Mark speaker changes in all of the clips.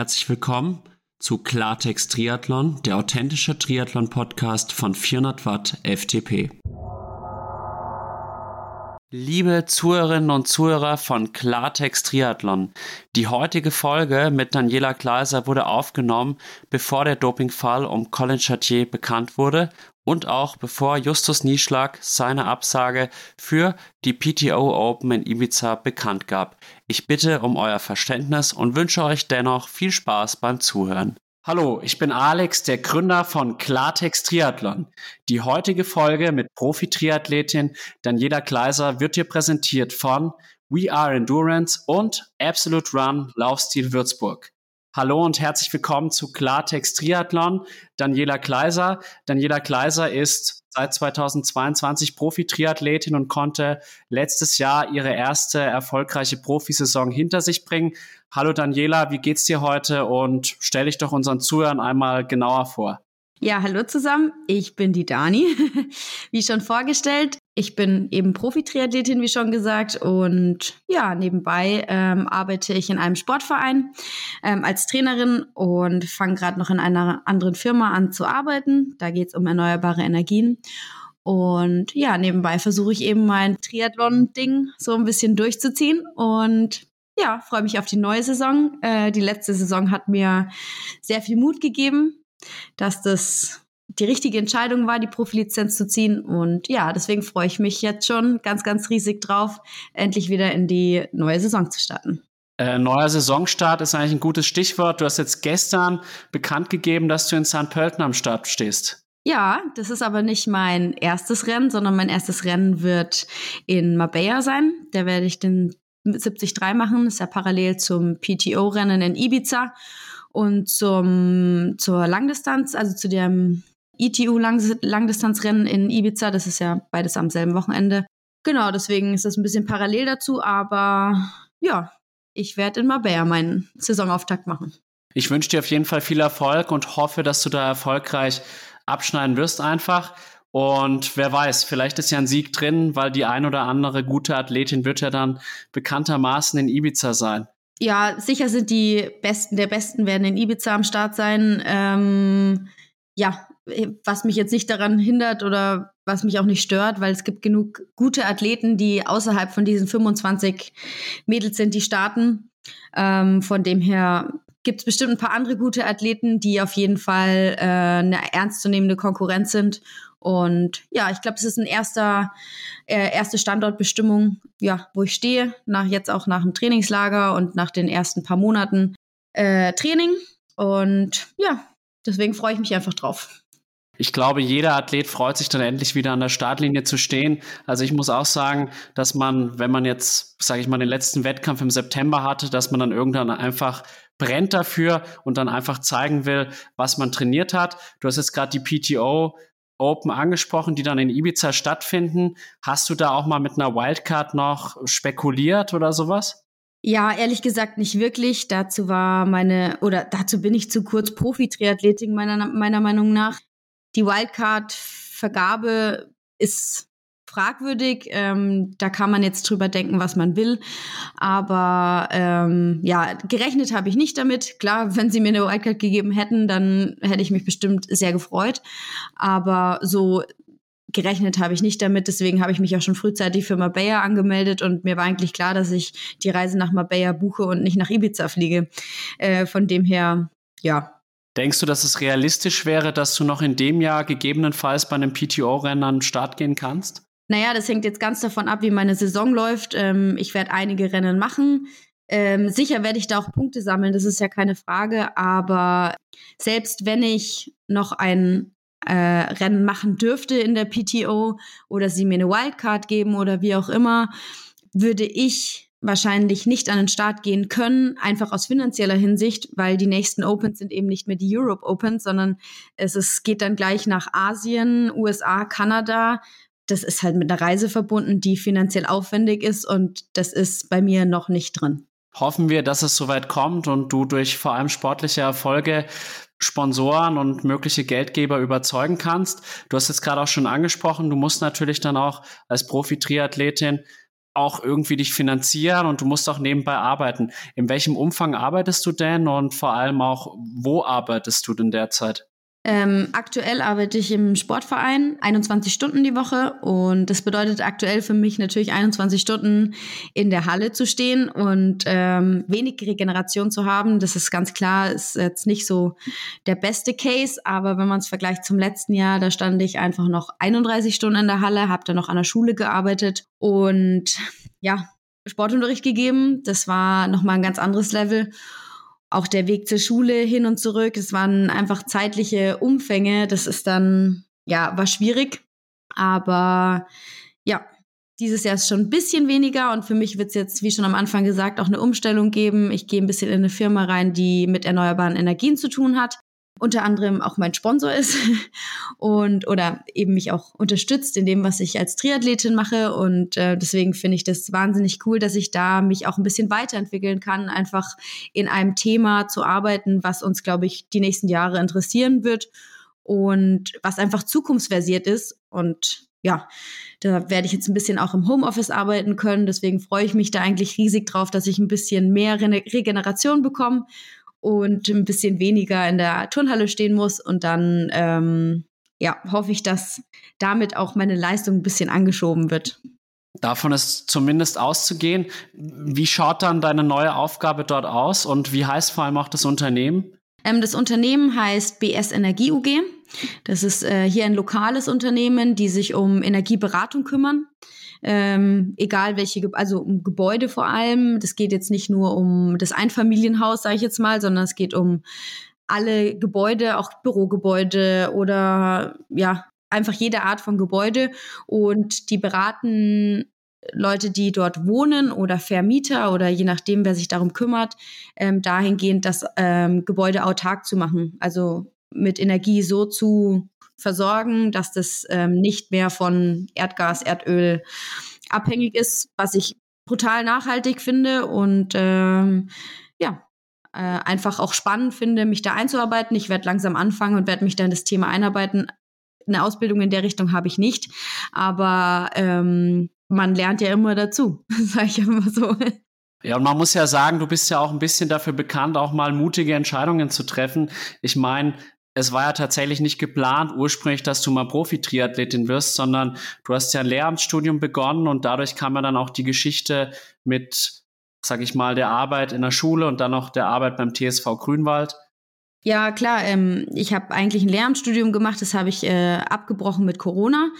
Speaker 1: herzlich willkommen zu Klartext Triathlon, der authentische Triathlon-Podcast von 400 Watt FTP. Liebe Zuhörerinnen und Zuhörer von Klartext Triathlon, die heutige Folge mit Daniela Kleiser wurde aufgenommen, bevor der Dopingfall um Colin Chartier bekannt wurde und auch bevor Justus Nieschlag seine Absage für die PTO Open in Ibiza bekannt gab. Ich bitte um euer Verständnis und wünsche euch dennoch viel Spaß beim Zuhören. Hallo, ich bin Alex, der Gründer von Klartext Triathlon. Die heutige Folge mit Profi-Triathletin Daniela Kleiser wird dir präsentiert von We Are Endurance und Absolute Run Laufstil Würzburg. Hallo und herzlich willkommen zu Klartext Triathlon. Daniela Kleiser. Daniela Kleiser ist seit 2022 Profi-Triathletin und konnte letztes Jahr ihre erste erfolgreiche Profisaison hinter sich bringen. Hallo Daniela, wie geht's dir heute und stell dich doch unseren Zuhörern einmal genauer vor.
Speaker 2: Ja, hallo zusammen. Ich bin die Dani. Wie schon vorgestellt, ich bin eben Profi-Triathletin, wie schon gesagt. Und ja, nebenbei ähm, arbeite ich in einem Sportverein ähm, als Trainerin und fange gerade noch in einer anderen Firma an zu arbeiten. Da geht es um erneuerbare Energien. Und ja, nebenbei versuche ich eben mein Triathlon-Ding so ein bisschen durchzuziehen. Und ja, freue mich auf die neue Saison. Äh, die letzte Saison hat mir sehr viel Mut gegeben dass das die richtige Entscheidung war, die Profilizenz zu ziehen. Und ja, deswegen freue ich mich jetzt schon ganz, ganz riesig drauf, endlich wieder in die neue Saison zu starten.
Speaker 1: Äh, neuer Saisonstart ist eigentlich ein gutes Stichwort. Du hast jetzt gestern bekannt gegeben, dass du in St. Pölten am Start stehst.
Speaker 2: Ja, das ist aber nicht mein erstes Rennen, sondern mein erstes Rennen wird in Marbella sein. Da werde ich den 73 machen. Das ist ja parallel zum PTO-Rennen in Ibiza. Und zum, zur Langdistanz, also zu dem ITU Langdistanzrennen in Ibiza, das ist ja beides am selben Wochenende. Genau, deswegen ist das ein bisschen parallel dazu, aber ja, ich werde in Marbella meinen Saisonauftakt machen.
Speaker 1: Ich wünsche dir auf jeden Fall viel Erfolg und hoffe, dass du da erfolgreich abschneiden wirst einfach. Und wer weiß, vielleicht ist ja ein Sieg drin, weil die ein oder andere gute Athletin wird ja dann bekanntermaßen in Ibiza sein
Speaker 2: ja, sicher sind die Besten der Besten werden in Ibiza am Start sein. Ähm, ja, was mich jetzt nicht daran hindert oder was mich auch nicht stört, weil es gibt genug gute Athleten, die außerhalb von diesen 25 Mädels sind, die starten. Ähm, von dem her gibt es bestimmt ein paar andere gute Athleten, die auf jeden Fall äh, eine ernstzunehmende Konkurrenz sind. Und ja, ich glaube, es ist ein erster, äh, erste Standortbestimmung, ja, wo ich stehe, nach jetzt auch nach dem Trainingslager und nach den ersten paar Monaten äh, Training. Und ja, deswegen freue ich mich einfach drauf.
Speaker 1: Ich glaube, jeder Athlet freut sich dann endlich wieder an der Startlinie zu stehen. Also ich muss auch sagen, dass man, wenn man jetzt, sage ich mal, den letzten Wettkampf im September hatte, dass man dann irgendwann einfach brennt dafür und dann einfach zeigen will, was man trainiert hat. Du hast jetzt gerade die PTO Open angesprochen, die dann in Ibiza stattfinden. Hast du da auch mal mit einer Wildcard noch spekuliert oder sowas?
Speaker 2: Ja, ehrlich gesagt nicht wirklich. Dazu war meine, oder dazu bin ich zu kurz Profi-Triathletin meiner, meiner Meinung nach. Die Wildcard-Vergabe ist fragwürdig. Ähm, da kann man jetzt drüber denken, was man will. Aber ähm, ja, gerechnet habe ich nicht damit. Klar, wenn sie mir eine Wildcard gegeben hätten, dann hätte ich mich bestimmt sehr gefreut. Aber so gerechnet habe ich nicht damit. Deswegen habe ich mich auch schon frühzeitig für Marbella angemeldet und mir war eigentlich klar, dass ich die Reise nach Marbella buche und nicht nach Ibiza fliege. Äh, von dem her, ja,
Speaker 1: Denkst du, dass es realistisch wäre, dass du noch in dem Jahr gegebenenfalls bei einem PTO-Rennen an den Start gehen kannst?
Speaker 2: Naja, das hängt jetzt ganz davon ab, wie meine Saison läuft. Ähm, ich werde einige Rennen machen. Ähm, sicher werde ich da auch Punkte sammeln, das ist ja keine Frage. Aber selbst wenn ich noch ein äh, Rennen machen dürfte in der PTO oder sie mir eine Wildcard geben oder wie auch immer, würde ich wahrscheinlich nicht an den Start gehen können, einfach aus finanzieller Hinsicht, weil die nächsten Opens sind eben nicht mehr die Europe Opens, sondern es ist, geht dann gleich nach Asien, USA, Kanada das ist halt mit einer Reise verbunden, die finanziell aufwendig ist und das ist bei mir noch nicht drin.
Speaker 1: Hoffen wir, dass es soweit kommt und du durch vor allem sportliche Erfolge Sponsoren und mögliche Geldgeber überzeugen kannst. Du hast jetzt gerade auch schon angesprochen, du musst natürlich dann auch als Profi-Triathletin auch irgendwie dich finanzieren und du musst auch nebenbei arbeiten. In welchem Umfang arbeitest du denn und vor allem auch, wo arbeitest du denn derzeit?
Speaker 2: Ähm, aktuell arbeite ich im Sportverein 21 Stunden die Woche und das bedeutet aktuell für mich natürlich 21 Stunden in der Halle zu stehen und ähm, wenig Regeneration zu haben. Das ist ganz klar, ist jetzt nicht so der beste Case, aber wenn man es vergleicht zum letzten Jahr, da stand ich einfach noch 31 Stunden in der Halle, habe dann noch an der Schule gearbeitet und ja, Sportunterricht gegeben. Das war nochmal ein ganz anderes Level auch der Weg zur Schule hin und zurück, es waren einfach zeitliche Umfänge. Das ist dann, ja, war schwierig. Aber ja, dieses Jahr ist schon ein bisschen weniger und für mich wird es jetzt, wie schon am Anfang gesagt, auch eine Umstellung geben. Ich gehe ein bisschen in eine Firma rein, die mit erneuerbaren Energien zu tun hat unter anderem auch mein Sponsor ist und oder eben mich auch unterstützt in dem, was ich als Triathletin mache. Und äh, deswegen finde ich das wahnsinnig cool, dass ich da mich auch ein bisschen weiterentwickeln kann, einfach in einem Thema zu arbeiten, was uns, glaube ich, die nächsten Jahre interessieren wird und was einfach zukunftsversiert ist. Und ja, da werde ich jetzt ein bisschen auch im Homeoffice arbeiten können. Deswegen freue ich mich da eigentlich riesig drauf, dass ich ein bisschen mehr Re Regeneration bekomme und ein bisschen weniger in der Turnhalle stehen muss. Und dann ähm, ja, hoffe ich, dass damit auch meine Leistung ein bisschen angeschoben wird.
Speaker 1: Davon ist zumindest auszugehen. Wie schaut dann deine neue Aufgabe dort aus und wie heißt vor allem auch das Unternehmen?
Speaker 2: Ähm, das Unternehmen heißt BS Energie UG. Das ist äh, hier ein lokales Unternehmen, die sich um Energieberatung kümmern ähm, egal welche, also um Gebäude vor allem. Das geht jetzt nicht nur um das Einfamilienhaus, sage ich jetzt mal, sondern es geht um alle Gebäude, auch Bürogebäude oder ja, einfach jede Art von Gebäude. Und die beraten Leute, die dort wohnen oder Vermieter oder je nachdem, wer sich darum kümmert, ähm, dahingehend das ähm, Gebäude autark zu machen. Also mit Energie so zu versorgen, dass das ähm, nicht mehr von Erdgas, Erdöl abhängig ist, was ich brutal nachhaltig finde und ähm, ja, äh, einfach auch spannend finde, mich da einzuarbeiten. Ich werde langsam anfangen und werde mich dann das Thema einarbeiten. Eine Ausbildung in der Richtung habe ich nicht, aber ähm, man lernt ja immer dazu, sage ich immer so.
Speaker 1: Ja, und man muss ja sagen, du bist ja auch ein bisschen dafür bekannt, auch mal mutige Entscheidungen zu treffen. Ich meine, es war ja tatsächlich nicht geplant ursprünglich, dass du mal Profi-Triathletin wirst, sondern du hast ja ein Lehramtsstudium begonnen und dadurch kam ja dann auch die Geschichte mit, sag ich mal, der Arbeit in der Schule und dann noch der Arbeit beim TSV Grünwald.
Speaker 2: Ja, klar. Ähm, ich habe eigentlich ein Lehramtsstudium gemacht, das habe ich äh, abgebrochen mit Corona,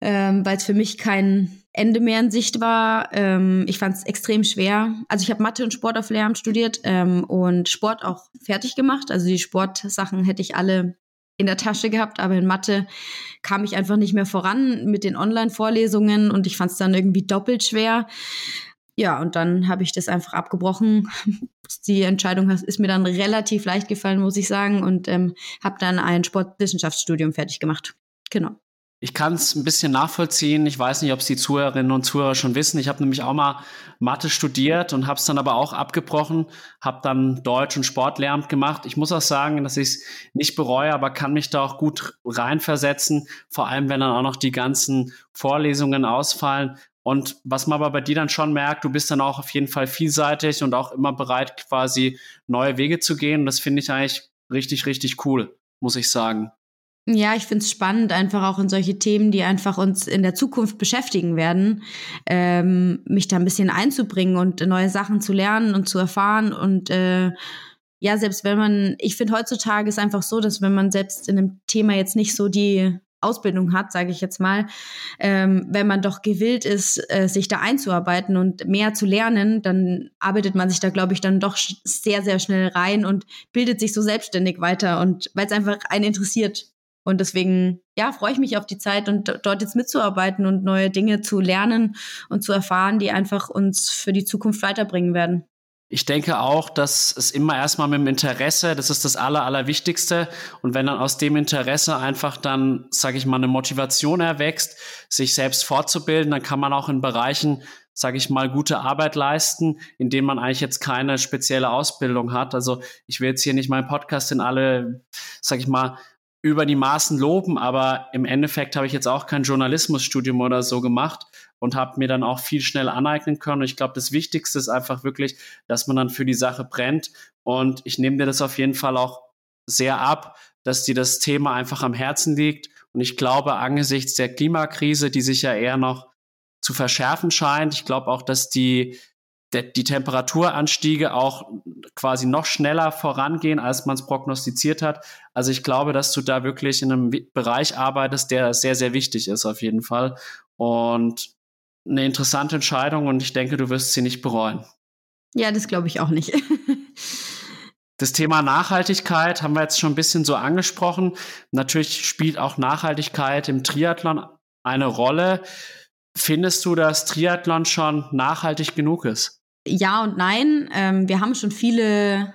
Speaker 2: ähm, weil es für mich kein Ende mehr in Sicht war. Ähm, ich fand es extrem schwer. Also ich habe Mathe und Sport auf Lehramt studiert ähm, und Sport auch fertig gemacht. Also die Sportsachen hätte ich alle in der Tasche gehabt, aber in Mathe kam ich einfach nicht mehr voran mit den Online-Vorlesungen und ich fand es dann irgendwie doppelt schwer. Ja, und dann habe ich das einfach abgebrochen. Die Entscheidung ist mir dann relativ leicht gefallen, muss ich sagen, und ähm, habe dann ein Sportwissenschaftsstudium fertig gemacht. Genau.
Speaker 1: Ich kann es ein bisschen nachvollziehen. Ich weiß nicht, ob es die Zuhörerinnen und Zuhörer schon wissen. Ich habe nämlich auch mal Mathe studiert und habe es dann aber auch abgebrochen, habe dann Deutsch und Sportlehramt gemacht. Ich muss auch sagen, dass ich es nicht bereue, aber kann mich da auch gut reinversetzen, vor allem wenn dann auch noch die ganzen Vorlesungen ausfallen. Und was man aber bei dir dann schon merkt, du bist dann auch auf jeden Fall vielseitig und auch immer bereit, quasi neue Wege zu gehen. Das finde ich eigentlich richtig, richtig cool, muss ich sagen.
Speaker 2: Ja, ich finde es spannend, einfach auch in solche Themen, die einfach uns in der Zukunft beschäftigen werden, ähm, mich da ein bisschen einzubringen und neue Sachen zu lernen und zu erfahren. Und äh, ja, selbst wenn man, ich finde heutzutage ist einfach so, dass wenn man selbst in einem Thema jetzt nicht so die Ausbildung hat, sage ich jetzt mal, ähm, wenn man doch gewillt ist, äh, sich da einzuarbeiten und mehr zu lernen, dann arbeitet man sich da, glaube ich, dann doch sehr, sehr schnell rein und bildet sich so selbstständig weiter und weil es einfach einen interessiert. Und deswegen, ja, freue ich mich auf die Zeit und dort jetzt mitzuarbeiten und neue Dinge zu lernen und zu erfahren, die einfach uns für die Zukunft weiterbringen werden.
Speaker 1: Ich denke auch, dass es immer erstmal mit dem Interesse, das ist das Aller, Allerwichtigste. Und wenn dann aus dem Interesse einfach dann, sage ich mal, eine Motivation erwächst, sich selbst fortzubilden, dann kann man auch in Bereichen, sage ich mal, gute Arbeit leisten, in denen man eigentlich jetzt keine spezielle Ausbildung hat. Also ich will jetzt hier nicht meinen Podcast in alle, sage ich mal, über die Maßen loben, aber im Endeffekt habe ich jetzt auch kein Journalismusstudium oder so gemacht. und habe mir dann auch viel schnell aneignen können. Und ich glaube, das Wichtigste ist einfach wirklich, dass man dann für die Sache brennt. Und ich nehme dir das auf jeden Fall auch sehr ab, dass dir das Thema einfach am Herzen liegt. Und ich glaube, angesichts der Klimakrise, die sich ja eher noch zu verschärfen scheint, ich glaube auch, dass die die Temperaturanstiege auch quasi noch schneller vorangehen, als man es prognostiziert hat. Also ich glaube, dass du da wirklich in einem Bereich arbeitest, der sehr, sehr wichtig ist auf jeden Fall. Und eine interessante Entscheidung und ich denke, du wirst sie nicht bereuen.
Speaker 2: Ja, das glaube ich auch nicht.
Speaker 1: Das Thema Nachhaltigkeit haben wir jetzt schon ein bisschen so angesprochen. Natürlich spielt auch Nachhaltigkeit im Triathlon eine Rolle. Findest du, dass Triathlon schon nachhaltig genug ist?
Speaker 2: Ja und nein. Ähm, wir haben schon viele,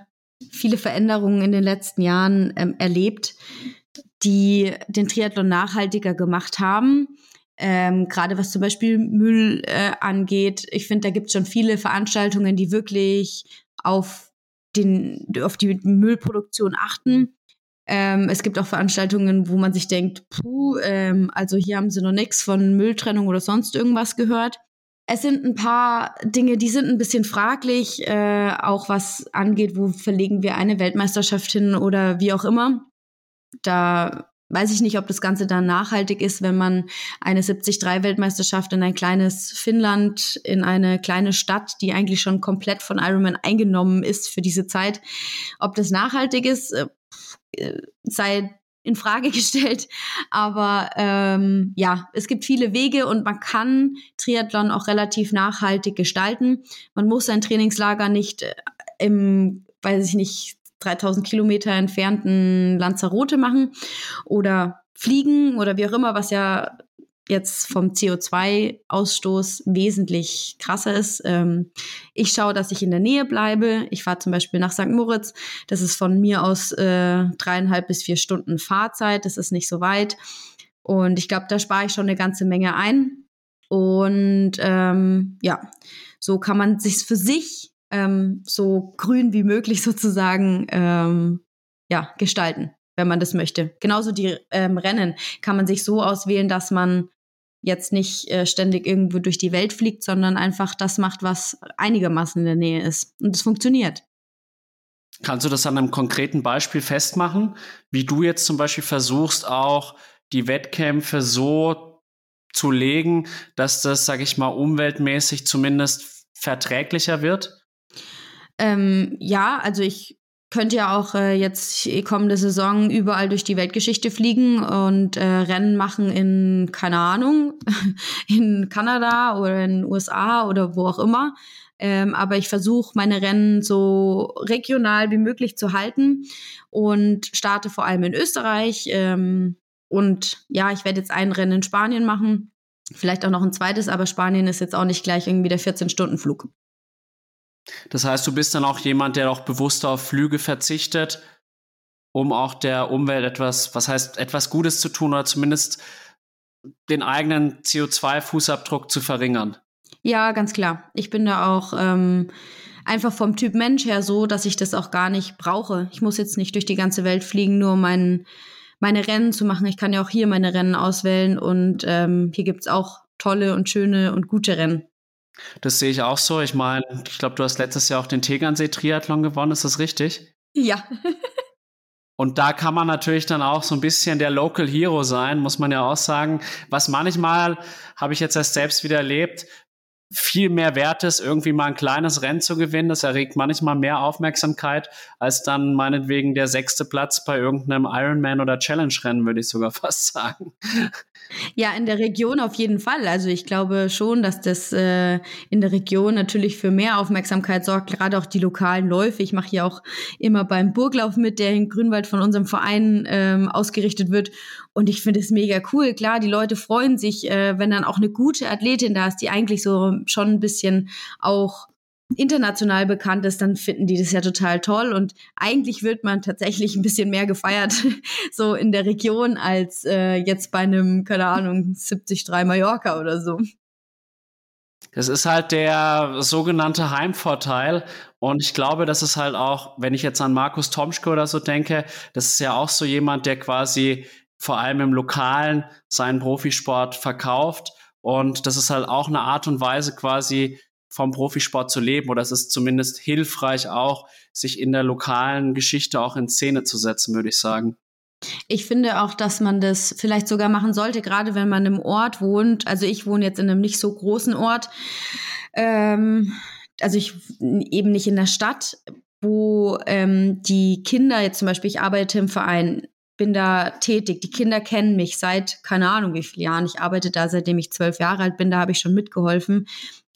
Speaker 2: viele Veränderungen in den letzten Jahren ähm, erlebt, die den Triathlon nachhaltiger gemacht haben. Ähm, Gerade was zum Beispiel Müll äh, angeht. Ich finde, da gibt es schon viele Veranstaltungen, die wirklich auf, den, auf die Müllproduktion achten. Ähm, es gibt auch Veranstaltungen, wo man sich denkt, puh, ähm, also hier haben sie noch nichts von Mülltrennung oder sonst irgendwas gehört. Es sind ein paar Dinge, die sind ein bisschen fraglich, äh, auch was angeht, wo verlegen wir eine Weltmeisterschaft hin oder wie auch immer. Da weiß ich nicht, ob das Ganze dann nachhaltig ist, wenn man eine 73-Weltmeisterschaft in ein kleines Finnland, in eine kleine Stadt, die eigentlich schon komplett von Ironman eingenommen ist für diese Zeit. Ob das nachhaltig ist, äh, sei in Frage gestellt. Aber ähm, ja, es gibt viele Wege und man kann Triathlon auch relativ nachhaltig gestalten. Man muss sein Trainingslager nicht äh, im, weiß ich nicht, 3000 Kilometer entfernten Lanzarote machen oder fliegen oder wie auch immer, was ja jetzt vom CO2-Ausstoß wesentlich krasser ist. Ähm, ich schaue, dass ich in der Nähe bleibe. Ich fahre zum Beispiel nach St. Moritz. Das ist von mir aus äh, dreieinhalb bis vier Stunden Fahrzeit. Das ist nicht so weit. Und ich glaube, da spare ich schon eine ganze Menge ein. Und ähm, ja, so kann man sich für sich ähm, so grün wie möglich sozusagen ähm, ja, gestalten, wenn man das möchte. Genauso die ähm, Rennen kann man sich so auswählen, dass man jetzt nicht äh, ständig irgendwo durch die Welt fliegt, sondern einfach das macht, was einigermaßen in der Nähe ist. Und es funktioniert.
Speaker 1: Kannst du das an einem konkreten Beispiel festmachen, wie du jetzt zum Beispiel versuchst, auch die Wettkämpfe so zu legen, dass das, sage ich mal, umweltmäßig zumindest verträglicher wird?
Speaker 2: Ähm, ja, also ich könnte ja auch äh, jetzt kommende Saison überall durch die Weltgeschichte fliegen und äh, Rennen machen in, keine Ahnung, in Kanada oder in den USA oder wo auch immer. Ähm, aber ich versuche meine Rennen so regional wie möglich zu halten und starte vor allem in Österreich. Ähm, und ja, ich werde jetzt ein Rennen in Spanien machen, vielleicht auch noch ein zweites, aber Spanien ist jetzt auch nicht gleich irgendwie der 14-Stunden-Flug.
Speaker 1: Das heißt, du bist dann auch jemand, der auch bewusst auf Flüge verzichtet, um auch der Umwelt etwas, was heißt, etwas Gutes zu tun oder zumindest den eigenen CO2-Fußabdruck zu verringern.
Speaker 2: Ja, ganz klar. Ich bin da auch ähm, einfach vom Typ Mensch her so, dass ich das auch gar nicht brauche. Ich muss jetzt nicht durch die ganze Welt fliegen, nur um mein, meine Rennen zu machen. Ich kann ja auch hier meine Rennen auswählen und ähm, hier es auch tolle und schöne und gute Rennen.
Speaker 1: Das sehe ich auch so. Ich meine, ich glaube, du hast letztes Jahr auch den Tegernsee-Triathlon gewonnen, ist das richtig?
Speaker 2: Ja.
Speaker 1: Und da kann man natürlich dann auch so ein bisschen der Local Hero sein, muss man ja auch sagen. Was manchmal, habe ich jetzt erst selbst wieder erlebt, viel mehr wert ist, irgendwie mal ein kleines Rennen zu gewinnen. Das erregt manchmal mehr Aufmerksamkeit als dann meinetwegen der sechste Platz bei irgendeinem Ironman oder Challenge-Rennen, würde ich sogar fast sagen.
Speaker 2: Ja, in der Region auf jeden Fall. Also ich glaube schon, dass das äh, in der Region natürlich für mehr Aufmerksamkeit sorgt, gerade auch die lokalen Läufe. Ich mache hier auch immer beim Burglauf mit, der in Grünwald von unserem Verein ähm, ausgerichtet wird. Und ich finde es mega cool. Klar, die Leute freuen sich, äh, wenn dann auch eine gute Athletin da ist, die eigentlich so schon ein bisschen auch international bekannt ist, dann finden die das ja total toll. Und eigentlich wird man tatsächlich ein bisschen mehr gefeiert, so in der Region, als äh, jetzt bei einem, keine Ahnung, 73 Mallorca oder so.
Speaker 1: Das ist halt der sogenannte Heimvorteil. Und ich glaube, das ist halt auch, wenn ich jetzt an Markus Tomschke oder so denke, das ist ja auch so jemand, der quasi vor allem im Lokalen seinen Profisport verkauft Und das ist halt auch eine Art und Weise quasi vom Profisport zu leben oder es ist zumindest hilfreich auch, sich in der lokalen Geschichte auch in Szene zu setzen, würde ich sagen.
Speaker 2: Ich finde auch, dass man das vielleicht sogar machen sollte, gerade wenn man im Ort wohnt. Also ich wohne jetzt in einem nicht so großen Ort. Ähm, also ich eben nicht in der Stadt, wo ähm, die Kinder jetzt zum Beispiel, ich arbeite im Verein, bin da tätig. Die Kinder kennen mich seit keine Ahnung wie vielen Jahren. Ich arbeite da, seitdem ich zwölf Jahre alt bin. Da habe ich schon mitgeholfen,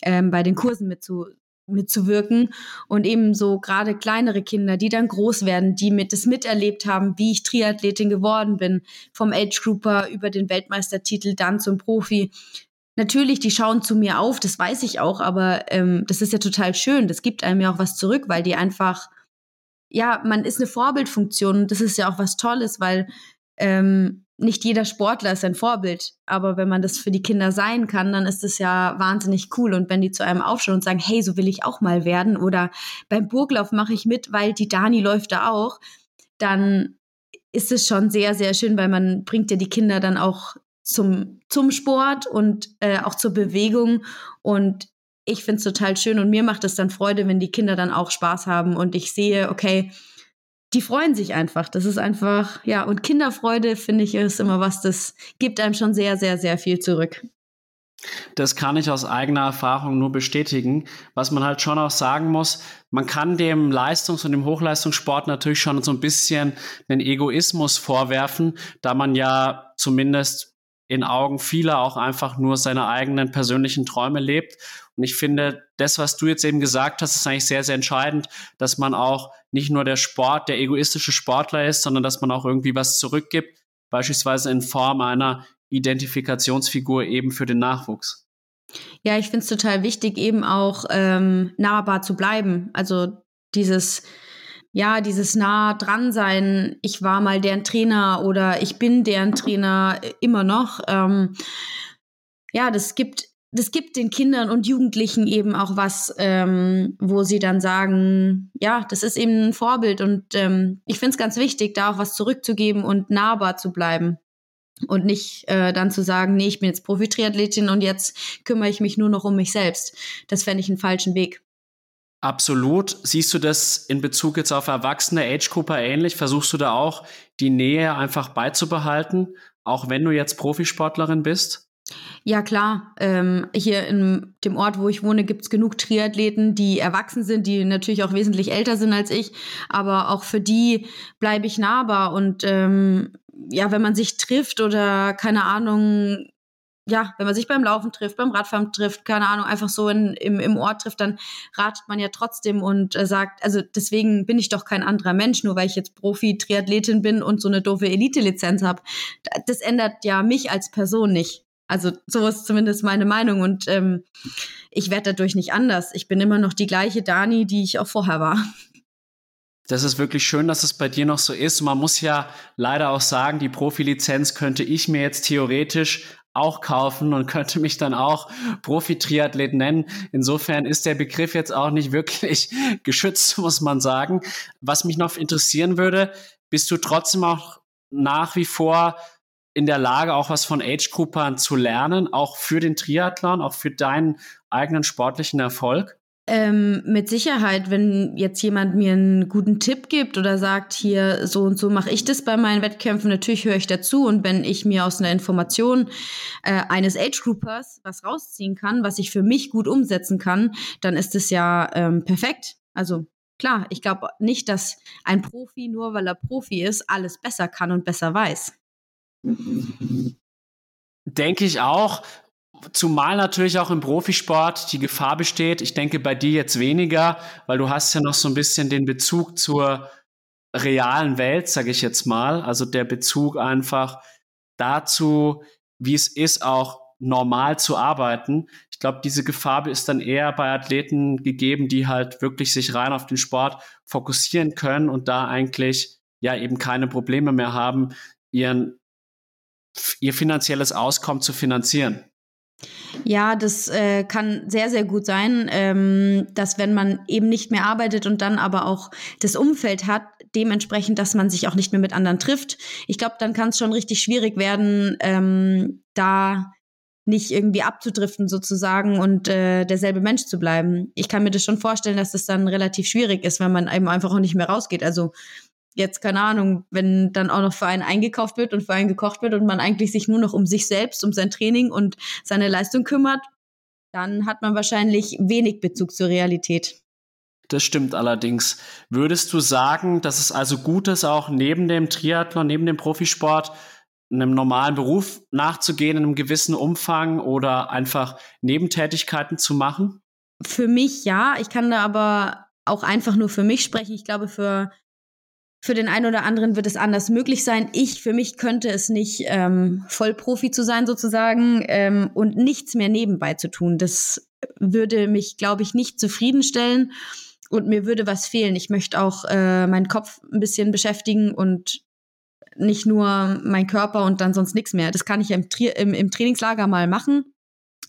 Speaker 2: ähm, bei den Kursen mitzu, mitzuwirken. Und eben so gerade kleinere Kinder, die dann groß werden, die mit das miterlebt haben, wie ich Triathletin geworden bin, vom Age Grouper über den Weltmeistertitel dann zum Profi. Natürlich, die schauen zu mir auf, das weiß ich auch, aber ähm, das ist ja total schön. Das gibt einem ja auch was zurück, weil die einfach ja, man ist eine Vorbildfunktion und das ist ja auch was Tolles, weil ähm, nicht jeder Sportler ist ein Vorbild, aber wenn man das für die Kinder sein kann, dann ist das ja wahnsinnig cool. Und wenn die zu einem aufschauen und sagen, hey, so will ich auch mal werden, oder beim Burglauf mache ich mit, weil die Dani läuft da auch, dann ist es schon sehr, sehr schön, weil man bringt ja die Kinder dann auch zum, zum Sport und äh, auch zur Bewegung. Und ich finde es total schön und mir macht es dann Freude, wenn die Kinder dann auch Spaß haben und ich sehe, okay, die freuen sich einfach. Das ist einfach, ja, und Kinderfreude, finde ich, ist immer was, das gibt einem schon sehr, sehr, sehr viel zurück.
Speaker 1: Das kann ich aus eigener Erfahrung nur bestätigen. Was man halt schon auch sagen muss, man kann dem Leistungs- und dem Hochleistungssport natürlich schon so ein bisschen den Egoismus vorwerfen, da man ja zumindest in Augen vieler auch einfach nur seine eigenen persönlichen Träume lebt. Und ich finde, das, was du jetzt eben gesagt hast, ist eigentlich sehr, sehr entscheidend, dass man auch nicht nur der Sport, der egoistische Sportler ist, sondern dass man auch irgendwie was zurückgibt, beispielsweise in Form einer Identifikationsfigur eben für den Nachwuchs.
Speaker 2: Ja, ich finde es total wichtig, eben auch ähm, nahbar zu bleiben. Also dieses ja, dieses nah dran sein, ich war mal deren Trainer oder ich bin deren Trainer äh, immer noch. Ähm, ja, das gibt, das gibt den Kindern und Jugendlichen eben auch was, ähm, wo sie dann sagen, ja, das ist eben ein Vorbild und ähm, ich finde es ganz wichtig, da auch was zurückzugeben und nahbar zu bleiben. Und nicht äh, dann zu sagen, nee, ich bin jetzt Profi-Triathletin und jetzt kümmere ich mich nur noch um mich selbst. Das fände ich einen falschen Weg.
Speaker 1: Absolut. Siehst du das in Bezug jetzt auf erwachsene Age-Grupper ähnlich? Versuchst du da auch die Nähe einfach beizubehalten, auch wenn du jetzt Profisportlerin bist?
Speaker 2: Ja, klar. Ähm, hier in dem Ort, wo ich wohne, gibt's genug Triathleten, die erwachsen sind, die natürlich auch wesentlich älter sind als ich. Aber auch für die bleibe ich nahbar. Und ähm, ja, wenn man sich trifft oder keine Ahnung, ja, wenn man sich beim Laufen trifft, beim Radfahren trifft, keine Ahnung, einfach so in, im, im Ort trifft, dann ratet man ja trotzdem und äh, sagt, also deswegen bin ich doch kein anderer Mensch, nur weil ich jetzt Profi-Triathletin bin und so eine doofe Elite-Lizenz habe. Das ändert ja mich als Person nicht. Also so ist zumindest meine Meinung und ähm, ich werde dadurch nicht anders. Ich bin immer noch die gleiche Dani, die ich auch vorher war.
Speaker 1: Das ist wirklich schön, dass es bei dir noch so ist. Man muss ja leider auch sagen, die Profilizenz könnte ich mir jetzt theoretisch auch kaufen und könnte mich dann auch Profi-Triathlet nennen. Insofern ist der Begriff jetzt auch nicht wirklich geschützt, muss man sagen. Was mich noch interessieren würde, bist du trotzdem auch nach wie vor in der Lage, auch was von Age-Groupern zu lernen, auch für den Triathlon, auch für deinen eigenen sportlichen Erfolg?
Speaker 2: Ähm, mit Sicherheit, wenn jetzt jemand mir einen guten Tipp gibt oder sagt, hier so und so mache ich das bei meinen Wettkämpfen, natürlich höre ich dazu. Und wenn ich mir aus einer Information äh, eines Age Groupers was rausziehen kann, was ich für mich gut umsetzen kann, dann ist es ja ähm, perfekt. Also klar, ich glaube nicht, dass ein Profi, nur weil er Profi ist, alles besser kann und besser weiß.
Speaker 1: Denke ich auch. Zumal natürlich auch im Profisport die Gefahr besteht, ich denke bei dir jetzt weniger, weil du hast ja noch so ein bisschen den Bezug zur realen Welt, sage ich jetzt mal. Also der Bezug einfach dazu, wie es ist, auch normal zu arbeiten. Ich glaube, diese Gefahr ist dann eher bei Athleten gegeben, die halt wirklich sich rein auf den Sport fokussieren können und da eigentlich ja eben keine Probleme mehr haben, ihren, ihr finanzielles Auskommen zu finanzieren.
Speaker 2: Ja, das äh, kann sehr, sehr gut sein, ähm, dass wenn man eben nicht mehr arbeitet und dann aber auch das Umfeld hat, dementsprechend, dass man sich auch nicht mehr mit anderen trifft. Ich glaube, dann kann es schon richtig schwierig werden, ähm, da nicht irgendwie abzudriften sozusagen und äh, derselbe Mensch zu bleiben. Ich kann mir das schon vorstellen, dass das dann relativ schwierig ist, wenn man eben einfach auch nicht mehr rausgeht. Also jetzt, keine Ahnung, wenn dann auch noch für einen eingekauft wird und für einen gekocht wird und man eigentlich sich nur noch um sich selbst, um sein Training und seine Leistung kümmert, dann hat man wahrscheinlich wenig Bezug zur Realität.
Speaker 1: Das stimmt allerdings. Würdest du sagen, dass es also gut ist, auch neben dem Triathlon, neben dem Profisport, einem normalen Beruf nachzugehen in einem gewissen Umfang oder einfach Nebentätigkeiten zu machen?
Speaker 2: Für mich ja. Ich kann da aber auch einfach nur für mich sprechen. Ich glaube, für, für den einen oder anderen wird es anders möglich sein. Ich, für mich könnte es nicht, ähm, Vollprofi zu sein sozusagen ähm, und nichts mehr nebenbei zu tun. Das würde mich, glaube ich, nicht zufriedenstellen und mir würde was fehlen. Ich möchte auch äh, meinen Kopf ein bisschen beschäftigen und nicht nur mein Körper und dann sonst nichts mehr. Das kann ich im, Tri im, im Trainingslager mal machen.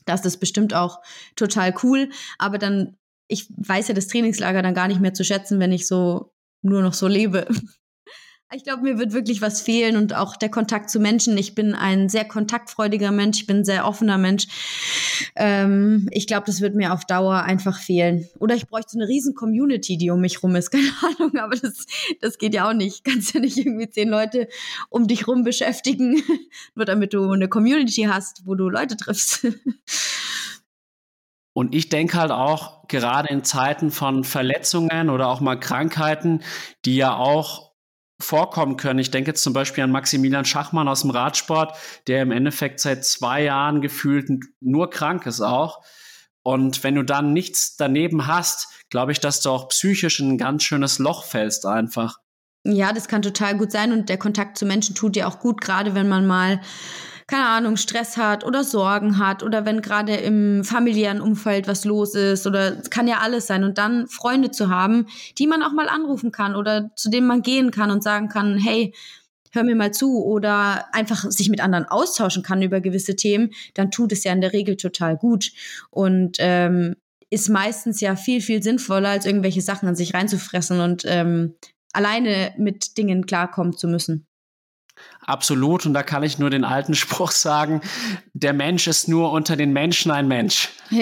Speaker 2: Das ist bestimmt auch total cool. Aber dann, ich weiß ja das Trainingslager dann gar nicht mehr zu schätzen, wenn ich so nur noch so lebe. Ich glaube, mir wird wirklich was fehlen und auch der Kontakt zu Menschen. Ich bin ein sehr kontaktfreudiger Mensch, ich bin ein sehr offener Mensch. Ähm, ich glaube, das wird mir auf Dauer einfach fehlen. Oder ich bräuchte so eine riesen Community, die um mich rum ist. Keine Ahnung, aber das, das geht ja auch nicht. Kannst ja nicht irgendwie zehn Leute um dich rum beschäftigen, nur damit du eine Community hast, wo du Leute triffst.
Speaker 1: Und ich denke halt auch, gerade in Zeiten von Verletzungen oder auch mal Krankheiten, die ja auch vorkommen können. Ich denke jetzt zum Beispiel an Maximilian Schachmann aus dem Radsport, der im Endeffekt seit zwei Jahren gefühlt nur krank ist auch. Und wenn du dann nichts daneben hast, glaube ich, dass du auch psychisch in ein ganz schönes Loch fällst einfach.
Speaker 2: Ja, das kann total gut sein und der Kontakt zu Menschen tut dir auch gut, gerade wenn man mal keine Ahnung, Stress hat oder Sorgen hat oder wenn gerade im familiären Umfeld was los ist oder es kann ja alles sein. Und dann Freunde zu haben, die man auch mal anrufen kann oder zu denen man gehen kann und sagen kann, hey, hör mir mal zu. Oder einfach sich mit anderen austauschen kann über gewisse Themen, dann tut es ja in der Regel total gut. Und ähm, ist meistens ja viel, viel sinnvoller, als irgendwelche Sachen an sich reinzufressen und ähm, alleine mit Dingen klarkommen zu müssen.
Speaker 1: Absolut. Und da kann ich nur den alten Spruch sagen, der Mensch ist nur unter den Menschen ein Mensch.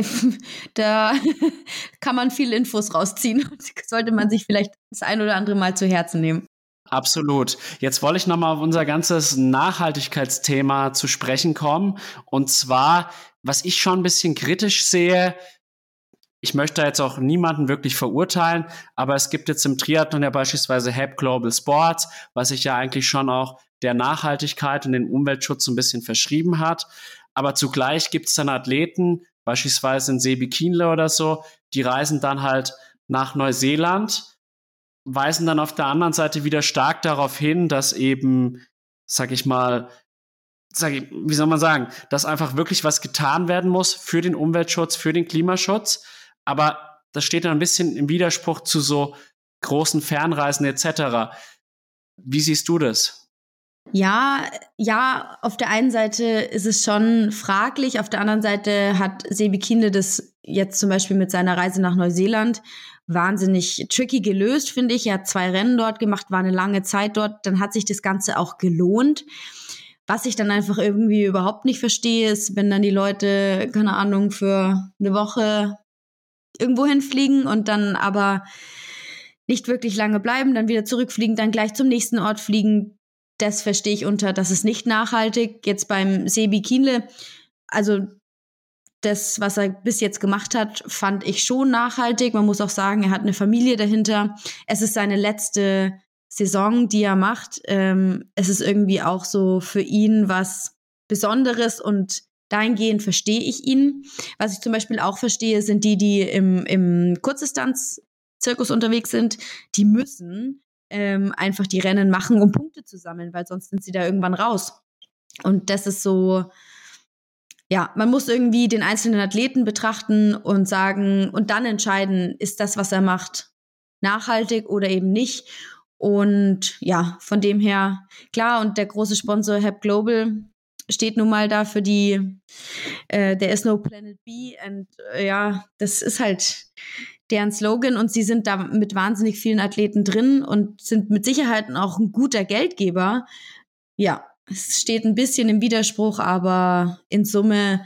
Speaker 2: Da kann man viel Infos rausziehen. Sollte man sich vielleicht das ein oder andere Mal zu Herzen nehmen.
Speaker 1: Absolut. Jetzt wollte ich nochmal auf unser ganzes Nachhaltigkeitsthema zu sprechen kommen. Und zwar, was ich schon ein bisschen kritisch sehe, ich möchte jetzt auch niemanden wirklich verurteilen, aber es gibt jetzt im Triathlon ja beispielsweise HEP Global Sports, was sich ja eigentlich schon auch der Nachhaltigkeit und den Umweltschutz ein bisschen verschrieben hat. Aber zugleich gibt es dann Athleten, beispielsweise in Sebi Kienle oder so, die reisen dann halt nach Neuseeland, weisen dann auf der anderen Seite wieder stark darauf hin, dass eben, sag ich mal, sag ich, wie soll man sagen, dass einfach wirklich was getan werden muss für den Umweltschutz, für den Klimaschutz. Aber das steht dann ein bisschen im Widerspruch zu so großen Fernreisen etc. Wie siehst du das?
Speaker 2: Ja, ja, auf der einen Seite ist es schon fraglich, auf der anderen Seite hat Sebi Kinde das jetzt zum Beispiel mit seiner Reise nach Neuseeland wahnsinnig tricky gelöst, finde ich. Er hat zwei Rennen dort gemacht, war eine lange Zeit dort, dann hat sich das Ganze auch gelohnt. Was ich dann einfach irgendwie überhaupt nicht verstehe, ist, wenn dann die Leute, keine Ahnung, für eine Woche irgendwo hinfliegen und dann aber nicht wirklich lange bleiben, dann wieder zurückfliegen, dann gleich zum nächsten Ort fliegen das verstehe ich unter, das ist nicht nachhaltig. Jetzt beim Sebi Kienle, also das, was er bis jetzt gemacht hat, fand ich schon nachhaltig. Man muss auch sagen, er hat eine Familie dahinter. Es ist seine letzte Saison, die er macht. Ähm, es ist irgendwie auch so für ihn was Besonderes und dahingehend verstehe ich ihn. Was ich zum Beispiel auch verstehe, sind die, die im, im Kurzdistanz-Zirkus unterwegs sind. Die müssen ähm, einfach die Rennen machen, um Punkte zu sammeln, weil sonst sind sie da irgendwann raus. Und das ist so, ja, man muss irgendwie den einzelnen Athleten betrachten und sagen und dann entscheiden, ist das, was er macht, nachhaltig oder eben nicht. Und ja, von dem her, klar, und der große Sponsor Hep Global steht nun mal da für die, äh, there is no planet B. Und äh, ja, das ist halt deren Slogan und sie sind da mit wahnsinnig vielen Athleten drin und sind mit Sicherheit auch ein guter Geldgeber. Ja, es steht ein bisschen im Widerspruch, aber in Summe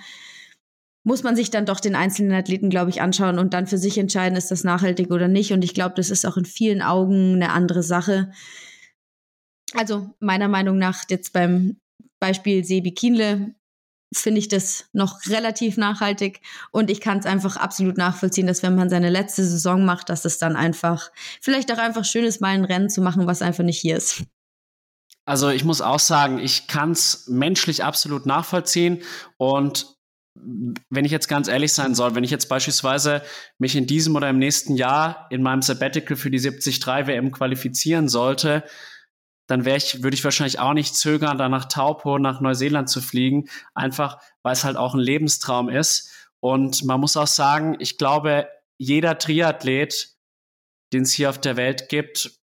Speaker 2: muss man sich dann doch den einzelnen Athleten, glaube ich, anschauen und dann für sich entscheiden, ist das nachhaltig oder nicht. Und ich glaube, das ist auch in vielen Augen eine andere Sache. Also meiner Meinung nach jetzt beim Beispiel Sebi Kienle finde ich das noch relativ nachhaltig und ich kann es einfach absolut nachvollziehen, dass wenn man seine letzte Saison macht, dass es dann einfach vielleicht auch einfach schön ist, mal ein Rennen zu machen, was einfach nicht hier ist.
Speaker 1: Also ich muss auch sagen, ich kann es menschlich absolut nachvollziehen und wenn ich jetzt ganz ehrlich sein soll, wenn ich jetzt beispielsweise mich in diesem oder im nächsten Jahr in meinem Sabbatical für die 73 WM qualifizieren sollte, dann wäre ich, würde ich wahrscheinlich auch nicht zögern, da nach Taupo, nach Neuseeland zu fliegen, einfach weil es halt auch ein Lebenstraum ist. Und man muss auch sagen, ich glaube, jeder Triathlet, den es hier auf der Welt gibt,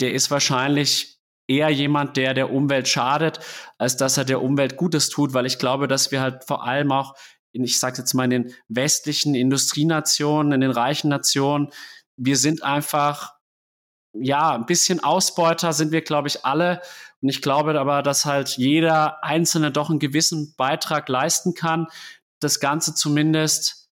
Speaker 1: der ist wahrscheinlich eher jemand, der der Umwelt schadet, als dass er der Umwelt Gutes tut, weil ich glaube, dass wir halt vor allem auch in, ich sage jetzt mal in den westlichen Industrienationen, in den reichen Nationen, wir sind einfach ja, ein bisschen Ausbeuter sind wir, glaube ich, alle. Und ich glaube aber, dass halt jeder Einzelne doch einen gewissen Beitrag leisten kann, das Ganze zumindest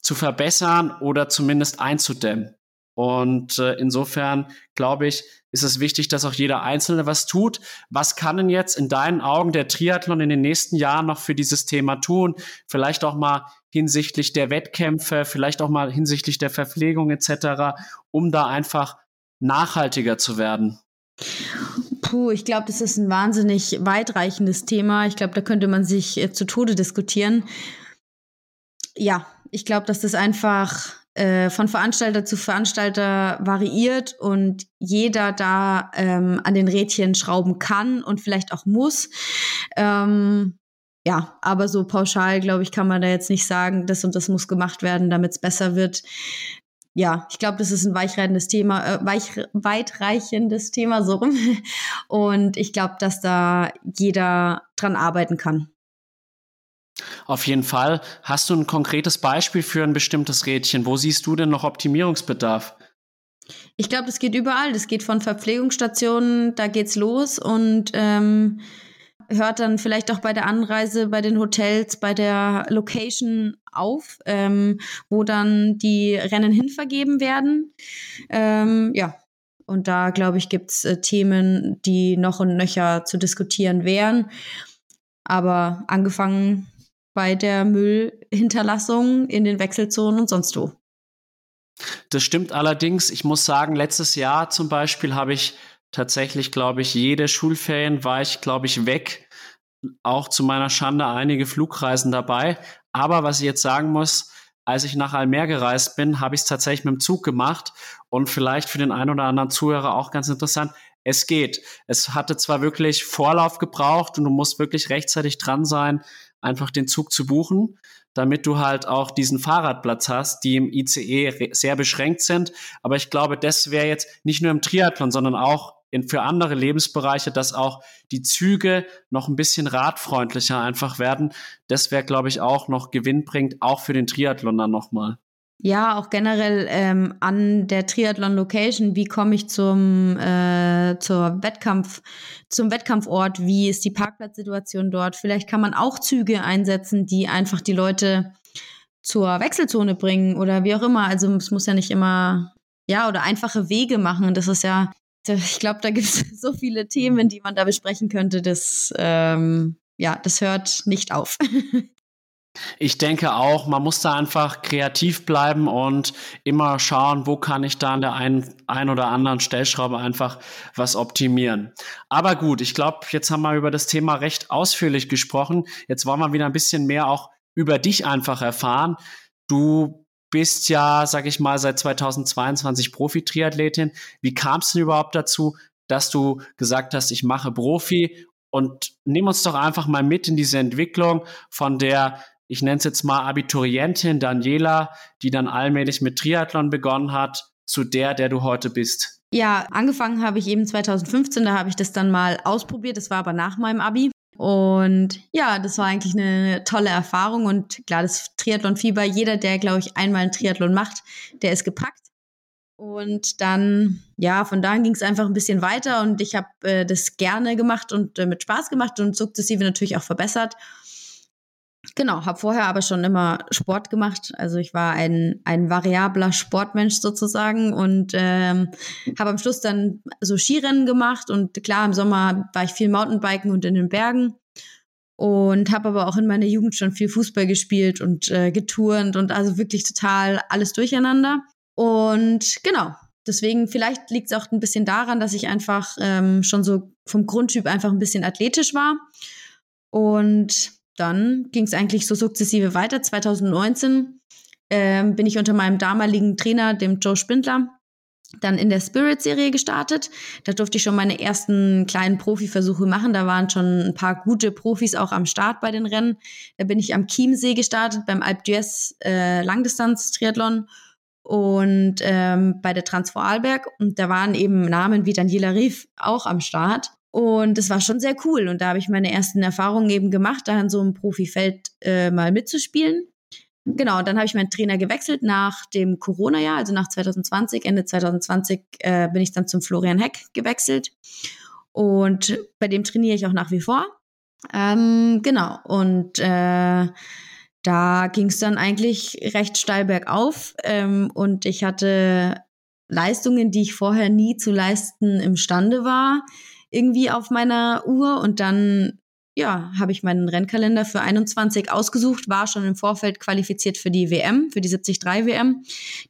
Speaker 1: zu verbessern oder zumindest einzudämmen. Und äh, insofern glaube ich, ist es wichtig, dass auch jeder Einzelne was tut. Was kann denn jetzt in deinen Augen der Triathlon in den nächsten Jahren noch für dieses Thema tun? Vielleicht auch mal hinsichtlich der Wettkämpfe, vielleicht auch mal hinsichtlich der Verpflegung etc., um da einfach nachhaltiger zu werden?
Speaker 2: Puh, ich glaube, das ist ein wahnsinnig weitreichendes Thema. Ich glaube, da könnte man sich äh, zu Tode diskutieren. Ja, ich glaube, dass das einfach äh, von Veranstalter zu Veranstalter variiert und jeder da ähm, an den Rädchen schrauben kann und vielleicht auch muss. Ähm, ja, aber so pauschal, glaube ich, kann man da jetzt nicht sagen, das und das muss gemacht werden, damit es besser wird ja, ich glaube, das ist ein weichreichendes Thema, äh, weich, weitreichendes Thema so rum. Und ich glaube, dass da jeder dran arbeiten kann.
Speaker 1: Auf jeden Fall. Hast du ein konkretes Beispiel für ein bestimmtes Rädchen? Wo siehst du denn noch Optimierungsbedarf?
Speaker 2: Ich glaube, das geht überall. Das geht von Verpflegungsstationen, da geht's los und ähm, hört dann vielleicht auch bei der Anreise, bei den Hotels, bei der Location auf, ähm, wo dann die Rennen hinvergeben werden. Ähm, ja, und da, glaube ich, gibt's äh, Themen, die noch und nöcher zu diskutieren wären. Aber angefangen bei der Müllhinterlassung in den Wechselzonen und sonst wo.
Speaker 1: Das stimmt allerdings. Ich muss sagen, letztes Jahr zum Beispiel habe ich tatsächlich, glaube ich, jede Schulferien war ich, glaube ich, weg. Auch zu meiner Schande einige Flugreisen dabei. Aber was ich jetzt sagen muss, als ich nach Almer gereist bin, habe ich es tatsächlich mit dem Zug gemacht und vielleicht für den einen oder anderen Zuhörer auch ganz interessant. Es geht. Es hatte zwar wirklich Vorlauf gebraucht und du musst wirklich rechtzeitig dran sein, einfach den Zug zu buchen, damit du halt auch diesen Fahrradplatz hast, die im ICE sehr beschränkt sind. Aber ich glaube, das wäre jetzt nicht nur im Triathlon, sondern auch in, für andere Lebensbereiche, dass auch die Züge noch ein bisschen radfreundlicher einfach werden. Das wäre, glaube ich, auch noch gewinnbringend, auch für den Triathlon dann nochmal.
Speaker 2: Ja, auch generell ähm, an der Triathlon-Location. Wie komme ich zum äh, zur Wettkampf, zum Wettkampfort? Wie ist die Parkplatzsituation dort? Vielleicht kann man auch Züge einsetzen, die einfach die Leute zur Wechselzone bringen oder wie auch immer. Also es muss ja nicht immer ja oder einfache Wege machen. Das ist ja ich glaube, da gibt es so viele Themen, die man da besprechen könnte. Das, ähm, ja, das hört nicht auf.
Speaker 1: Ich denke auch, man muss da einfach kreativ bleiben und immer schauen, wo kann ich da an der einen, ein oder anderen Stellschraube einfach was optimieren. Aber gut, ich glaube, jetzt haben wir über das Thema recht ausführlich gesprochen. Jetzt wollen wir wieder ein bisschen mehr auch über dich einfach erfahren. Du bist ja, sag ich mal, seit 2022 Profi-Triathletin. Wie kam es denn überhaupt dazu, dass du gesagt hast, ich mache Profi? Und nimm uns doch einfach mal mit in diese Entwicklung von der, ich nenne es jetzt mal Abiturientin Daniela, die dann allmählich mit Triathlon begonnen hat, zu der, der du heute bist.
Speaker 2: Ja, angefangen habe ich eben 2015, da habe ich das dann mal ausprobiert. Das war aber nach meinem Abi. Und ja, das war eigentlich eine tolle Erfahrung und klar, das Triathlon-Fieber, jeder, der, glaube ich, einmal einen Triathlon macht, der ist gepackt. Und dann, ja, von da ging es einfach ein bisschen weiter und ich habe äh, das gerne gemacht und äh, mit Spaß gemacht und sukzessive natürlich auch verbessert. Genau, habe vorher aber schon immer Sport gemacht. Also ich war ein, ein variabler Sportmensch sozusagen und ähm, habe am Schluss dann so Skirennen gemacht und klar, im Sommer war ich viel Mountainbiken und in den Bergen und habe aber auch in meiner Jugend schon viel Fußball gespielt und äh, geturnt und also wirklich total alles durcheinander. Und genau, deswegen vielleicht liegt es auch ein bisschen daran, dass ich einfach ähm, schon so vom Grundtyp einfach ein bisschen athletisch war. Und dann ging es eigentlich so sukzessive weiter. 2019 ähm, bin ich unter meinem damaligen Trainer, dem Joe Spindler, dann in der Spirit-Serie gestartet. Da durfte ich schon meine ersten kleinen Profiversuche machen. Da waren schon ein paar gute Profis auch am Start bei den Rennen. Da bin ich am Chiemsee gestartet beim Alp d'Huez äh, Langdistanz-Triathlon und ähm, bei der Transvorarlberg. Und da waren eben Namen wie Daniela Rief auch am Start. Und es war schon sehr cool. Und da habe ich meine ersten Erfahrungen eben gemacht, da in so einem Profifeld äh, mal mitzuspielen. Genau, und dann habe ich meinen Trainer gewechselt nach dem Corona-Jahr, also nach 2020. Ende 2020 äh, bin ich dann zum Florian Heck gewechselt. Und bei dem trainiere ich auch nach wie vor. Ähm, genau, und äh, da ging es dann eigentlich recht steil bergauf. Ähm, und ich hatte Leistungen, die ich vorher nie zu leisten imstande war, irgendwie auf meiner Uhr. Und dann, ja, habe ich meinen Rennkalender für 21 ausgesucht, war schon im Vorfeld qualifiziert für die WM, für die 73 WM.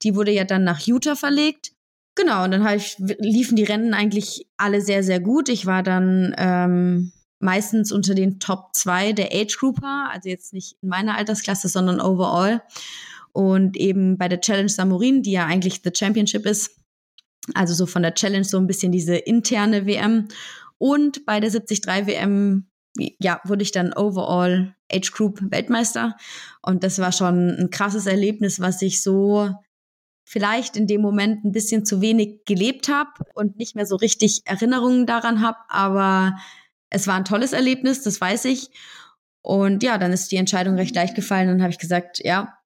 Speaker 2: Die wurde ja dann nach Utah verlegt. Genau, und dann ich, liefen die Rennen eigentlich alle sehr, sehr gut. Ich war dann ähm, meistens unter den Top 2 der Age Grouper, also jetzt nicht in meiner Altersklasse, sondern overall. Und eben bei der Challenge Samurin, die ja eigentlich the Championship ist, also so von der Challenge so ein bisschen diese interne WM. Und bei der 73 WM, ja, wurde ich dann overall Age Group Weltmeister. Und das war schon ein krasses Erlebnis, was ich so vielleicht in dem Moment ein bisschen zu wenig gelebt habe und nicht mehr so richtig Erinnerungen daran habe. Aber es war ein tolles Erlebnis, das weiß ich. Und ja, dann ist die Entscheidung recht leicht gefallen. Dann habe ich gesagt, ja,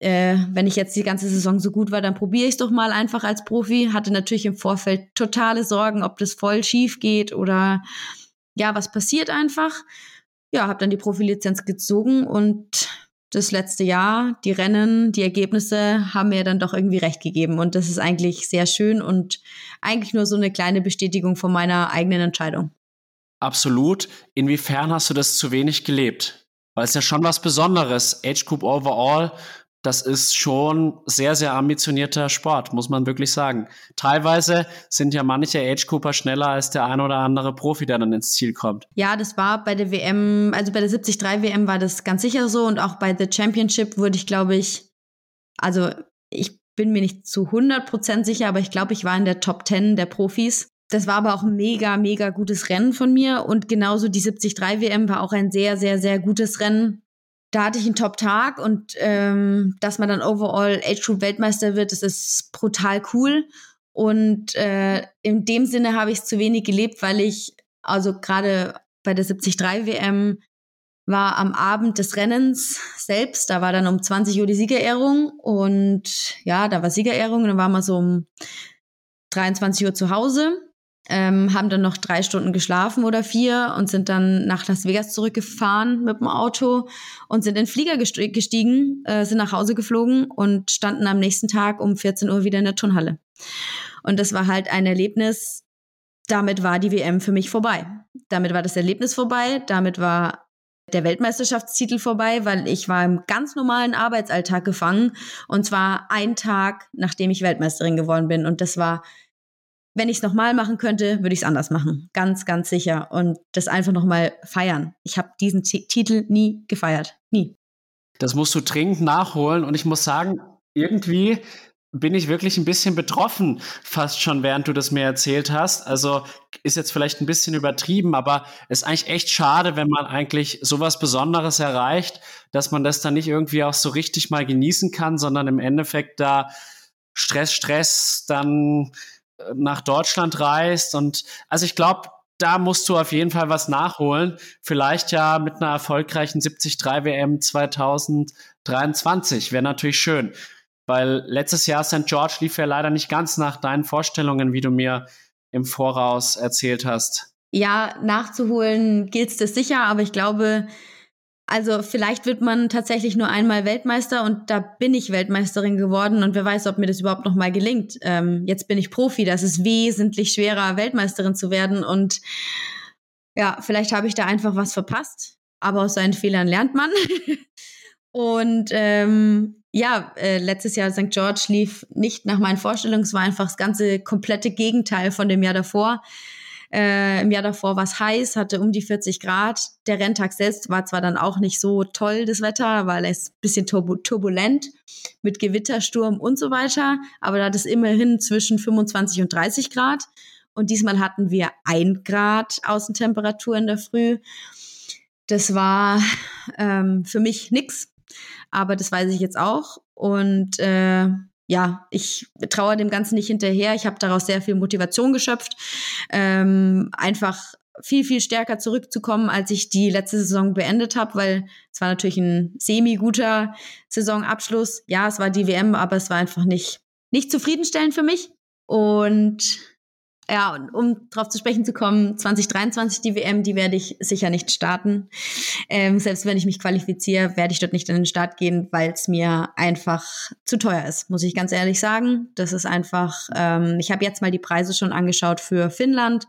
Speaker 2: äh, wenn ich jetzt die ganze Saison so gut war, dann probiere ich es doch mal einfach als Profi. Hatte natürlich im Vorfeld totale Sorgen, ob das voll schief geht oder ja, was passiert einfach. Ja, habe dann die Profilizenz gezogen und das letzte Jahr, die Rennen, die Ergebnisse haben mir dann doch irgendwie recht gegeben. Und das ist eigentlich sehr schön und eigentlich nur so eine kleine Bestätigung von meiner eigenen Entscheidung.
Speaker 1: Absolut. Inwiefern hast du das zu wenig gelebt? Weil es ja schon was Besonderes. Age Group Overall, das ist schon sehr, sehr ambitionierter Sport, muss man wirklich sagen. Teilweise sind ja manche Age Cooper schneller als der ein oder andere Profi, der dann ins Ziel kommt.
Speaker 2: Ja, das war bei der WM, also bei der 73 WM war das ganz sicher so und auch bei der Championship wurde ich, glaube ich, also ich bin mir nicht zu 100% sicher, aber ich glaube, ich war in der Top 10 der Profis. Das war aber auch ein mega, mega gutes Rennen von mir. Und genauso die 73 WM war auch ein sehr, sehr, sehr gutes Rennen. Da hatte ich einen Top-Tag und ähm, dass man dann overall Age Group Weltmeister wird, das ist brutal cool. Und äh, in dem Sinne habe ich es zu wenig gelebt, weil ich, also gerade bei der 73 WM, war am Abend des Rennens selbst, da war dann um 20 Uhr die Siegerehrung und ja, da war Siegerehrung, dann waren wir so um 23 Uhr zu Hause ähm, haben dann noch drei Stunden geschlafen oder vier und sind dann nach Las Vegas zurückgefahren mit dem Auto und sind in den Flieger gestiegen, äh, sind nach Hause geflogen und standen am nächsten Tag um 14 Uhr wieder in der Turnhalle. Und das war halt ein Erlebnis, damit war die WM für mich vorbei. Damit war das Erlebnis vorbei, damit war der Weltmeisterschaftstitel vorbei, weil ich war im ganz normalen Arbeitsalltag gefangen und zwar einen Tag, nachdem ich Weltmeisterin geworden bin. Und das war wenn ich es nochmal machen könnte, würde ich es anders machen. Ganz, ganz sicher. Und das einfach nochmal feiern. Ich habe diesen T Titel nie gefeiert. Nie.
Speaker 1: Das musst du dringend nachholen. Und ich muss sagen, irgendwie bin ich wirklich ein bisschen betroffen, fast schon während du das mir erzählt hast. Also ist jetzt vielleicht ein bisschen übertrieben, aber ist eigentlich echt schade, wenn man eigentlich sowas Besonderes erreicht, dass man das dann nicht irgendwie auch so richtig mal genießen kann, sondern im Endeffekt da Stress, Stress, dann nach Deutschland reist. Und also ich glaube, da musst du auf jeden Fall was nachholen. Vielleicht ja mit einer erfolgreichen 73 WM 2023. Wäre natürlich schön. weil letztes Jahr St. George lief ja leider nicht ganz nach deinen Vorstellungen, wie du mir im Voraus erzählt hast.
Speaker 2: Ja, nachzuholen gilt es sicher, aber ich glaube, also vielleicht wird man tatsächlich nur einmal Weltmeister und da bin ich Weltmeisterin geworden und wer weiß, ob mir das überhaupt noch mal gelingt. Ähm, jetzt bin ich Profi, das ist wesentlich schwerer, Weltmeisterin zu werden und ja, vielleicht habe ich da einfach was verpasst, aber aus seinen Fehlern lernt man. und ähm, ja, äh, letztes Jahr St. George lief nicht nach meinen Vorstellungen, es war einfach das ganze komplette Gegenteil von dem Jahr davor. Äh, Im Jahr davor war es heiß, hatte um die 40 Grad. Der Renntag selbst war zwar dann auch nicht so toll, das Wetter, weil es ein bisschen turbulent mit Gewittersturm und so weiter, aber da hat es immerhin zwischen 25 und 30 Grad. Und diesmal hatten wir ein Grad Außentemperatur in der Früh. Das war ähm, für mich nix, aber das weiß ich jetzt auch. Und äh, ja, ich traue dem Ganzen nicht hinterher. Ich habe daraus sehr viel Motivation geschöpft, ähm, einfach viel, viel stärker zurückzukommen, als ich die letzte Saison beendet habe, weil es war natürlich ein semi-guter Saisonabschluss. Ja, es war die WM, aber es war einfach nicht, nicht zufriedenstellend für mich. Und ja, um darauf zu sprechen zu kommen, 2023 die WM, die werde ich sicher nicht starten. Ähm, selbst wenn ich mich qualifiziere, werde ich dort nicht in den Start gehen, weil es mir einfach zu teuer ist, muss ich ganz ehrlich sagen. Das ist einfach, ähm, ich habe jetzt mal die Preise schon angeschaut für Finnland.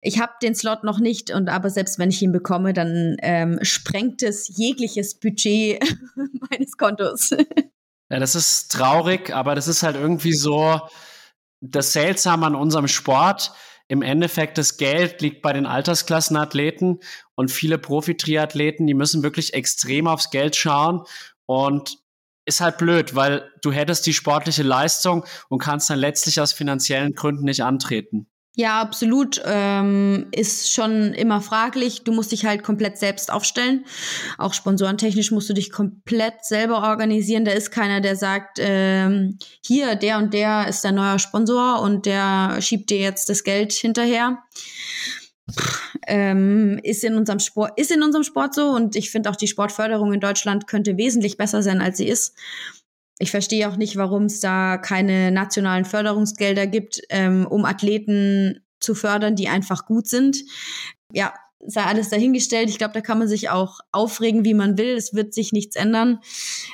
Speaker 2: Ich habe den Slot noch nicht und aber selbst wenn ich ihn bekomme, dann ähm, sprengt es jegliches Budget meines Kontos.
Speaker 1: Ja, das ist traurig, aber das ist halt irgendwie so, das Seltsame an unserem Sport, im Endeffekt das Geld liegt bei den Altersklassenathleten und viele Profi-Triathleten, die müssen wirklich extrem aufs Geld schauen und ist halt blöd, weil du hättest die sportliche Leistung und kannst dann letztlich aus finanziellen Gründen nicht antreten.
Speaker 2: Ja, absolut. Ähm, ist schon immer fraglich. Du musst dich halt komplett selbst aufstellen. Auch sponsorentechnisch musst du dich komplett selber organisieren. Da ist keiner, der sagt, ähm, hier, der und der ist der neue Sponsor und der schiebt dir jetzt das Geld hinterher. Ähm, ist in unserem Sport ist in unserem Sport so und ich finde auch die Sportförderung in Deutschland könnte wesentlich besser sein als sie ist ich verstehe auch nicht, warum es da keine nationalen Förderungsgelder gibt, ähm, um Athleten zu fördern, die einfach gut sind. Ja, sei alles dahingestellt. Ich glaube, da kann man sich auch aufregen, wie man will. Es wird sich nichts ändern,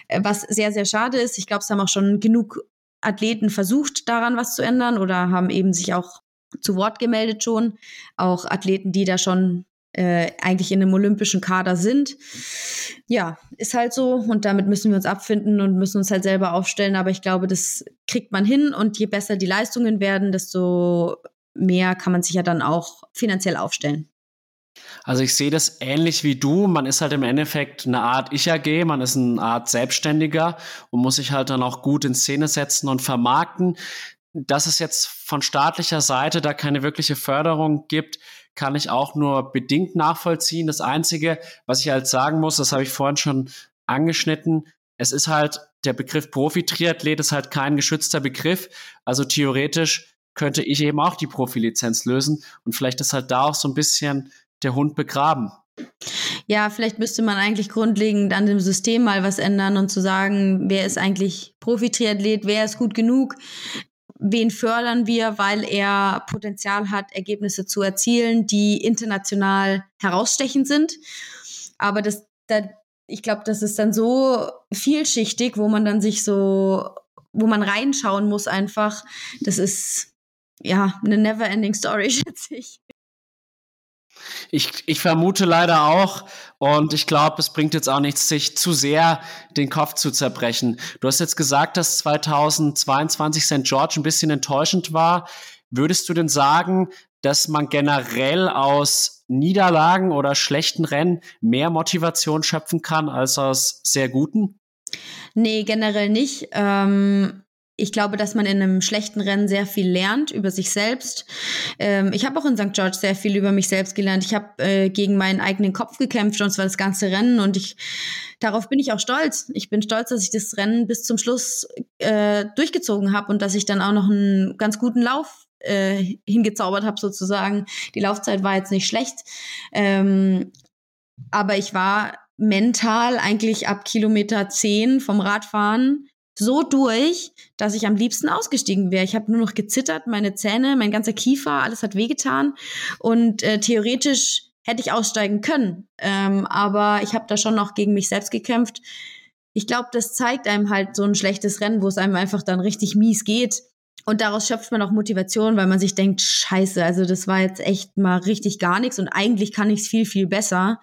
Speaker 2: äh, was sehr, sehr schade ist. Ich glaube, es haben auch schon genug Athleten versucht, daran was zu ändern oder haben eben sich auch zu Wort gemeldet schon. Auch Athleten, die da schon äh, eigentlich in einem olympischen Kader sind. Ja, ist halt so und damit müssen wir uns abfinden und müssen uns halt selber aufstellen. Aber ich glaube, das kriegt man hin und je besser die Leistungen werden, desto mehr kann man sich ja dann auch finanziell aufstellen.
Speaker 1: Also ich sehe das ähnlich wie du. Man ist halt im Endeffekt eine Art Ich-AG, man ist eine Art Selbstständiger und muss sich halt dann auch gut in Szene setzen und vermarkten. Dass es jetzt von staatlicher Seite da keine wirkliche Förderung gibt, kann ich auch nur bedingt nachvollziehen. Das Einzige, was ich halt sagen muss, das habe ich vorhin schon angeschnitten, es ist halt, der Begriff Profi-Triathlet ist halt kein geschützter Begriff. Also theoretisch könnte ich eben auch die Profilizenz lösen und vielleicht ist halt da auch so ein bisschen der Hund begraben.
Speaker 2: Ja, vielleicht müsste man eigentlich grundlegend an dem System mal was ändern und zu sagen, wer ist eigentlich Profi-Triathlet, wer ist gut genug, wen fördern wir, weil er Potenzial hat, Ergebnisse zu erzielen, die international herausstechend sind. Aber das, da, ich glaube, das ist dann so vielschichtig, wo man dann sich so, wo man reinschauen muss einfach. Das ist ja eine never-ending Story, schätze ich.
Speaker 1: Ich, ich vermute leider auch. Und ich glaube, es bringt jetzt auch nichts, sich zu sehr den Kopf zu zerbrechen. Du hast jetzt gesagt, dass 2022 St. George ein bisschen enttäuschend war. Würdest du denn sagen, dass man generell aus Niederlagen oder schlechten Rennen mehr Motivation schöpfen kann als aus sehr guten?
Speaker 2: Nee, generell nicht. Ähm, ich glaube, dass man in einem schlechten Rennen sehr viel lernt über sich selbst. Ähm, ich habe auch in St. George sehr viel über mich selbst gelernt. Ich habe äh, gegen meinen eigenen Kopf gekämpft und zwar das ganze Rennen und ich darauf bin ich auch stolz. Ich bin stolz, dass ich das Rennen bis zum Schluss äh, durchgezogen habe und dass ich dann auch noch einen ganz guten Lauf äh, hingezaubert habe sozusagen. Die Laufzeit war jetzt nicht schlecht, ähm, aber ich war mental eigentlich ab Kilometer 10 vom Radfahren so durch, dass ich am liebsten ausgestiegen wäre. Ich habe nur noch gezittert, meine Zähne, mein ganzer Kiefer, alles hat wehgetan. Und äh, theoretisch hätte ich aussteigen können. Ähm, aber ich habe da schon noch gegen mich selbst gekämpft. Ich glaube, das zeigt einem halt so ein schlechtes Rennen, wo es einem einfach dann richtig mies geht. Und daraus schöpft man auch Motivation, weil man sich denkt, scheiße, also das war jetzt echt mal richtig gar nichts und eigentlich kann ich es viel, viel besser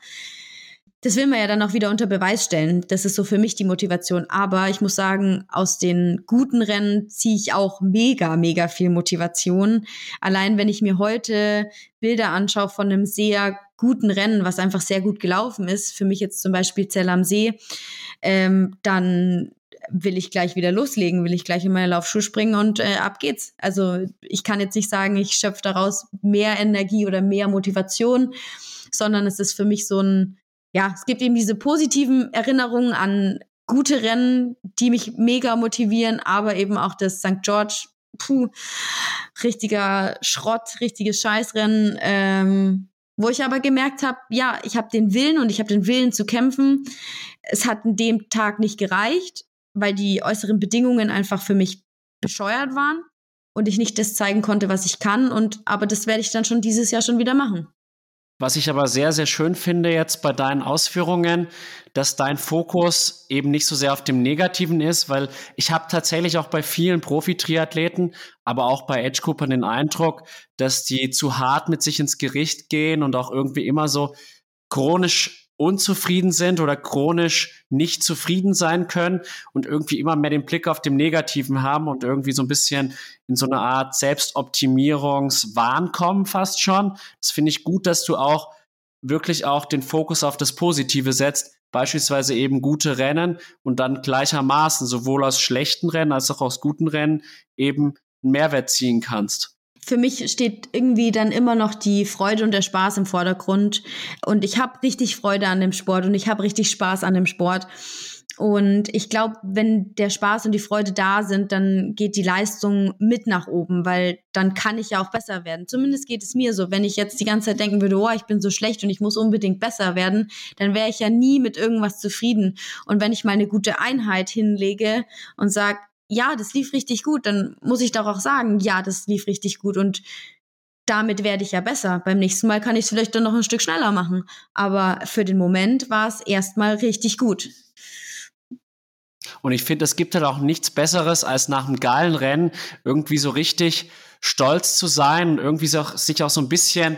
Speaker 2: das will man ja dann auch wieder unter Beweis stellen. Das ist so für mich die Motivation. Aber ich muss sagen, aus den guten Rennen ziehe ich auch mega, mega viel Motivation. Allein wenn ich mir heute Bilder anschaue von einem sehr guten Rennen, was einfach sehr gut gelaufen ist, für mich jetzt zum Beispiel Zell am See, ähm, dann will ich gleich wieder loslegen, will ich gleich in meine Laufschuhe springen und äh, ab geht's. Also ich kann jetzt nicht sagen, ich schöpfe daraus mehr Energie oder mehr Motivation, sondern es ist für mich so ein ja, es gibt eben diese positiven Erinnerungen an gute Rennen, die mich mega motivieren, aber eben auch das St. George, puh, richtiger Schrott, richtiges Scheißrennen, ähm, wo ich aber gemerkt habe, ja, ich habe den Willen und ich habe den Willen zu kämpfen. Es hat an dem Tag nicht gereicht, weil die äußeren Bedingungen einfach für mich bescheuert waren und ich nicht das zeigen konnte, was ich kann. Und aber das werde ich dann schon dieses Jahr schon wieder machen.
Speaker 1: Was ich aber sehr, sehr schön finde jetzt bei deinen Ausführungen, dass dein Fokus eben nicht so sehr auf dem Negativen ist, weil ich habe tatsächlich auch bei vielen Profi-Triathleten, aber auch bei Edge Cooper den Eindruck, dass die zu hart mit sich ins Gericht gehen und auch irgendwie immer so chronisch unzufrieden sind oder chronisch nicht zufrieden sein können und irgendwie immer mehr den Blick auf dem Negativen haben und irgendwie so ein bisschen in so eine Art Selbstoptimierungswahn kommen fast schon. Das finde ich gut, dass du auch wirklich auch den Fokus auf das Positive setzt, beispielsweise eben gute Rennen und dann gleichermaßen sowohl aus schlechten Rennen als auch aus guten Rennen eben einen Mehrwert ziehen kannst
Speaker 2: für mich steht irgendwie dann immer noch die Freude und der Spaß im Vordergrund. Und ich habe richtig Freude an dem Sport und ich habe richtig Spaß an dem Sport. Und ich glaube, wenn der Spaß und die Freude da sind, dann geht die Leistung mit nach oben, weil dann kann ich ja auch besser werden. Zumindest geht es mir so. Wenn ich jetzt die ganze Zeit denken würde, oh, ich bin so schlecht und ich muss unbedingt besser werden, dann wäre ich ja nie mit irgendwas zufrieden. Und wenn ich mal eine gute Einheit hinlege und sage, ja, das lief richtig gut, dann muss ich doch auch sagen, ja, das lief richtig gut und damit werde ich ja besser. Beim nächsten Mal kann ich es vielleicht dann noch ein Stück schneller machen. Aber für den Moment war es erstmal richtig gut.
Speaker 1: Und ich finde, es gibt halt auch nichts Besseres, als nach einem geilen Rennen irgendwie so richtig stolz zu sein und irgendwie so, sich auch so ein bisschen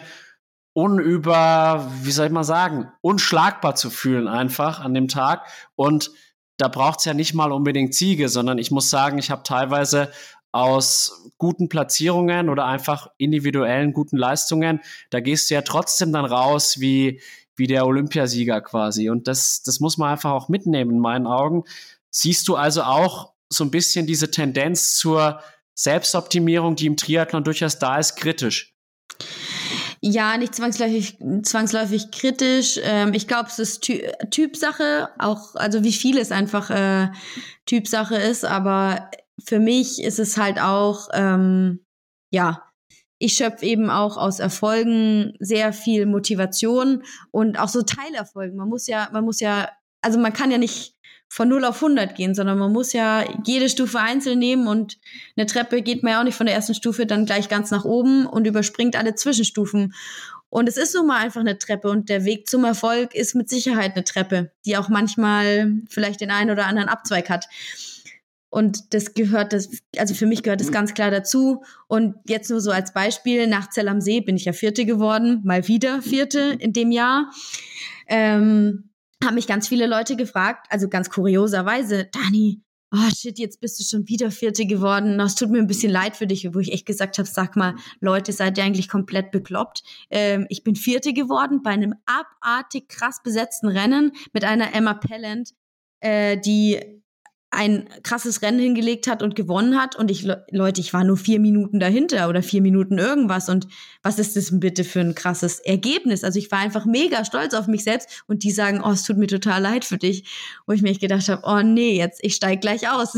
Speaker 1: unüber, wie soll ich mal sagen, unschlagbar zu fühlen einfach an dem Tag. Und da braucht es ja nicht mal unbedingt Ziege, sondern ich muss sagen, ich habe teilweise aus guten Platzierungen oder einfach individuellen guten Leistungen, da gehst du ja trotzdem dann raus wie, wie der Olympiasieger quasi. Und das, das muss man einfach auch mitnehmen in meinen Augen. Siehst du also auch so ein bisschen diese Tendenz zur Selbstoptimierung, die im Triathlon durchaus da ist, kritisch?
Speaker 2: Ja, nicht zwangsläufig, zwangsläufig kritisch. Ähm, ich glaube, es ist Ty Typsache, auch, also wie viel es einfach äh, Typsache ist, aber für mich ist es halt auch, ähm, ja, ich schöpfe eben auch aus Erfolgen sehr viel Motivation und auch so Teilerfolgen. Man muss ja, man muss ja, also man kann ja nicht von 0 auf 100 gehen, sondern man muss ja jede Stufe einzeln nehmen und eine Treppe geht man ja auch nicht von der ersten Stufe dann gleich ganz nach oben und überspringt alle Zwischenstufen. Und es ist nun mal einfach eine Treppe und der Weg zum Erfolg ist mit Sicherheit eine Treppe, die auch manchmal vielleicht den einen oder anderen Abzweig hat. Und das gehört, das, also für mich gehört das ganz klar dazu. Und jetzt nur so als Beispiel, nach Zell am See bin ich ja Vierte geworden, mal wieder Vierte in dem Jahr. Ähm, haben mich ganz viele Leute gefragt, also ganz kurioserweise, Dani, oh shit, jetzt bist du schon wieder Vierte geworden. Es tut mir ein bisschen leid für dich, wo ich echt gesagt habe, sag mal, Leute, seid ihr eigentlich komplett bekloppt? Ähm, ich bin Vierte geworden bei einem abartig krass besetzten Rennen mit einer Emma Pellant, äh, die ein krasses Rennen hingelegt hat und gewonnen hat. Und ich, Leute, ich war nur vier Minuten dahinter oder vier Minuten irgendwas. Und was ist das bitte für ein krasses Ergebnis? Also ich war einfach mega stolz auf mich selbst und die sagen, oh, es tut mir total leid für dich. Wo ich mir echt gedacht habe, oh nee, jetzt, ich steig gleich aus.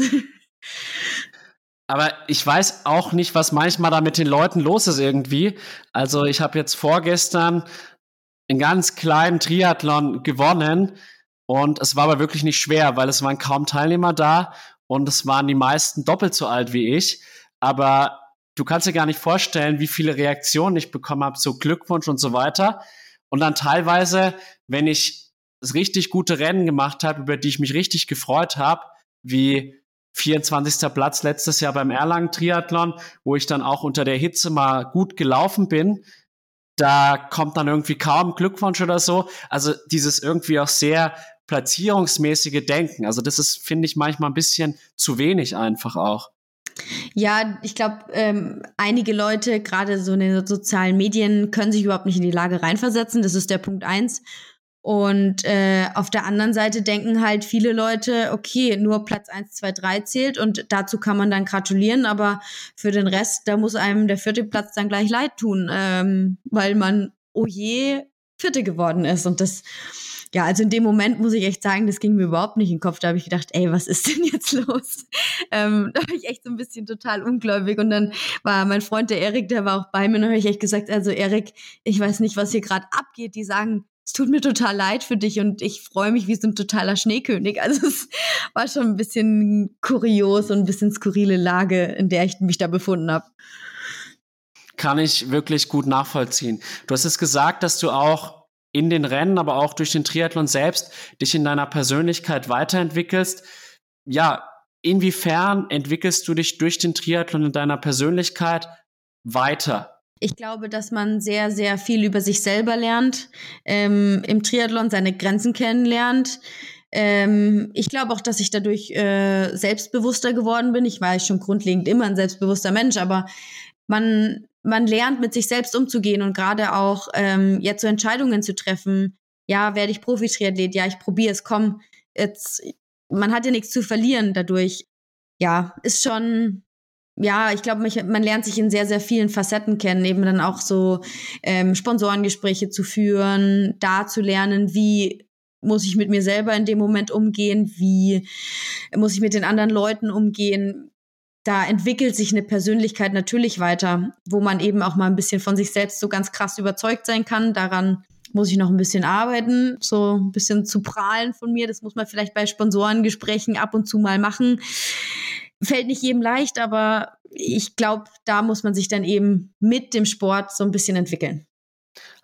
Speaker 1: Aber ich weiß auch nicht, was manchmal da mit den Leuten los ist irgendwie. Also ich habe jetzt vorgestern einen ganz kleinen Triathlon gewonnen und es war aber wirklich nicht schwer, weil es waren kaum Teilnehmer da und es waren die meisten doppelt so alt wie ich. Aber du kannst dir gar nicht vorstellen, wie viele Reaktionen ich bekommen habe, so Glückwunsch und so weiter. Und dann teilweise, wenn ich richtig gute Rennen gemacht habe, über die ich mich richtig gefreut habe, wie 24. Platz letztes Jahr beim Erlangen Triathlon, wo ich dann auch unter der Hitze mal gut gelaufen bin. Da kommt dann irgendwie kaum Glückwunsch oder so. Also dieses irgendwie auch sehr platzierungsmäßige Denken. Also das ist, finde ich, manchmal ein bisschen zu wenig einfach auch.
Speaker 2: Ja, ich glaube, ähm, einige Leute, gerade so in den sozialen Medien, können sich überhaupt nicht in die Lage reinversetzen. Das ist der Punkt eins. Und äh, auf der anderen Seite denken halt viele Leute, okay, nur Platz 1, 2, 3 zählt und dazu kann man dann gratulieren, aber für den Rest, da muss einem der vierte Platz dann gleich leid tun, ähm, weil man, oh je, Vierte geworden ist. Und das, ja, also in dem Moment muss ich echt sagen, das ging mir überhaupt nicht in den Kopf. Da habe ich gedacht, ey, was ist denn jetzt los? Ähm, da war ich echt so ein bisschen total ungläubig. Und dann war mein Freund, der Erik, der war auch bei mir, und habe ich echt gesagt, also Erik, ich weiß nicht, was hier gerade abgeht. Die sagen, es tut mir total leid für dich und ich freue mich wie so ein totaler Schneekönig. Also es war schon ein bisschen kurios und ein bisschen skurrile Lage, in der ich mich da befunden habe.
Speaker 1: Kann ich wirklich gut nachvollziehen. Du hast es gesagt, dass du auch in den Rennen, aber auch durch den Triathlon selbst dich in deiner Persönlichkeit weiterentwickelst. Ja, inwiefern entwickelst du dich durch den Triathlon in deiner Persönlichkeit weiter?
Speaker 2: Ich glaube, dass man sehr, sehr viel über sich selber lernt, ähm, im Triathlon seine Grenzen kennenlernt. Ähm, ich glaube auch, dass ich dadurch äh, selbstbewusster geworden bin. Ich war schon grundlegend immer ein selbstbewusster Mensch, aber man, man lernt mit sich selbst umzugehen und gerade auch ähm, jetzt so Entscheidungen zu treffen. Ja, werde ich Profi-Triathlet? Ja, ich probiere es. Komm, jetzt, man hat ja nichts zu verlieren dadurch. Ja, ist schon ja, ich glaube, man lernt sich in sehr, sehr vielen Facetten kennen, eben dann auch so ähm, Sponsorengespräche zu führen, da zu lernen, wie muss ich mit mir selber in dem Moment umgehen, wie muss ich mit den anderen Leuten umgehen. Da entwickelt sich eine Persönlichkeit natürlich weiter, wo man eben auch mal ein bisschen von sich selbst so ganz krass überzeugt sein kann. Daran muss ich noch ein bisschen arbeiten, so ein bisschen zu prahlen von mir. Das muss man vielleicht bei Sponsorengesprächen ab und zu mal machen fällt nicht jedem leicht, aber ich glaube, da muss man sich dann eben mit dem Sport so ein bisschen entwickeln.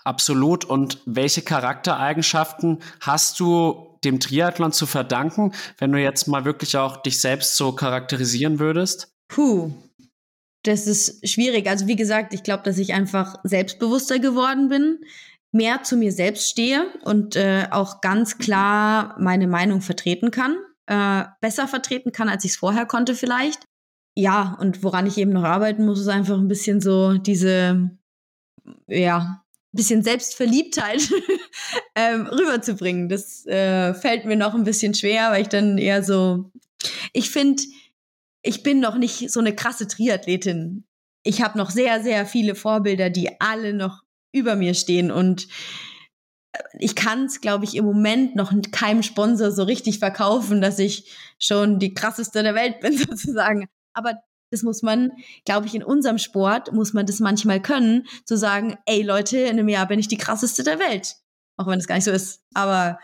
Speaker 1: Absolut. Und welche Charaktereigenschaften hast du dem Triathlon zu verdanken, wenn du jetzt mal wirklich auch dich selbst so charakterisieren würdest?
Speaker 2: Puh, das ist schwierig. Also wie gesagt, ich glaube, dass ich einfach selbstbewusster geworden bin, mehr zu mir selbst stehe und äh, auch ganz klar meine Meinung vertreten kann äh, besser vertreten kann, als ich es vorher konnte vielleicht. Ja, und woran ich eben noch arbeiten muss, ist einfach ein bisschen so diese, ja, bisschen Selbstverliebtheit ähm, rüberzubringen. Das äh, fällt mir noch ein bisschen schwer, weil ich dann eher so, ich finde, ich bin noch nicht so eine krasse Triathletin. Ich habe noch sehr, sehr viele Vorbilder, die alle noch über mir stehen und ich kann es, glaube ich, im Moment noch keinem Sponsor so richtig verkaufen, dass ich schon die krasseste der Welt bin, sozusagen. Aber das muss man, glaube ich, in unserem Sport muss man das manchmal können, zu sagen, ey Leute, in einem Jahr bin ich die krasseste der Welt. Auch wenn es gar nicht so ist. Aber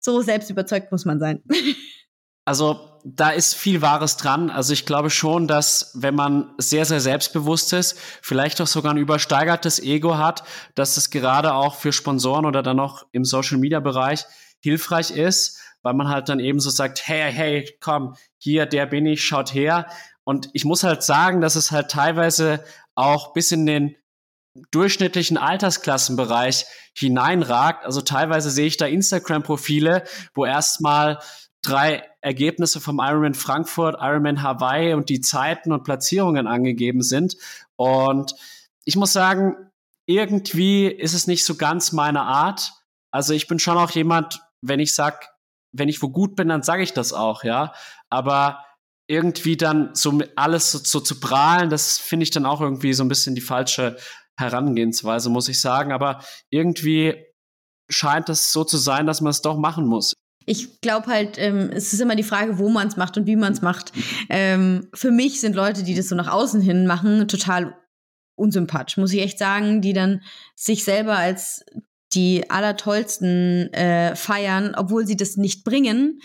Speaker 2: so selbst überzeugt muss man sein.
Speaker 1: Also da ist viel Wahres dran. Also ich glaube schon, dass wenn man sehr, sehr selbstbewusst ist, vielleicht auch sogar ein übersteigertes Ego hat, dass es gerade auch für Sponsoren oder dann auch im Social-Media-Bereich hilfreich ist, weil man halt dann eben so sagt, hey, hey, komm, hier, der bin ich, schaut her. Und ich muss halt sagen, dass es halt teilweise auch bis in den durchschnittlichen Altersklassenbereich hineinragt. Also teilweise sehe ich da Instagram-Profile, wo erstmal drei Ergebnisse vom Ironman Frankfurt, Ironman Hawaii und die Zeiten und Platzierungen angegeben sind. Und ich muss sagen, irgendwie ist es nicht so ganz meine Art. Also ich bin schon auch jemand, wenn ich sag, wenn ich wo gut bin, dann sage ich das auch, ja. Aber irgendwie dann so alles so, so zu prahlen, das finde ich dann auch irgendwie so ein bisschen die falsche Herangehensweise, muss ich sagen. Aber irgendwie scheint es so zu sein, dass man es doch machen muss.
Speaker 2: Ich glaube halt, ähm, es ist immer die Frage, wo man es macht und wie man es macht. Ähm, für mich sind Leute, die das so nach außen hin machen, total unsympathisch, muss ich echt sagen, die dann sich selber als die allertollsten äh, feiern, obwohl sie das nicht bringen,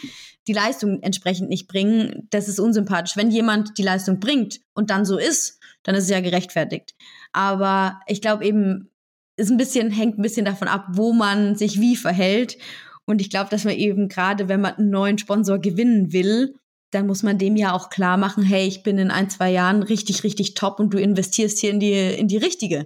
Speaker 2: die Leistung entsprechend nicht bringen, das ist unsympathisch. Wenn jemand die Leistung bringt und dann so ist, dann ist es ja gerechtfertigt. Aber ich glaube eben, ist ein bisschen, hängt ein bisschen davon ab, wo man sich wie verhält. Und ich glaube, dass man eben gerade, wenn man einen neuen Sponsor gewinnen will, dann muss man dem ja auch klar machen, hey, ich bin in ein, zwei Jahren richtig, richtig top und du investierst hier in die, in die richtige.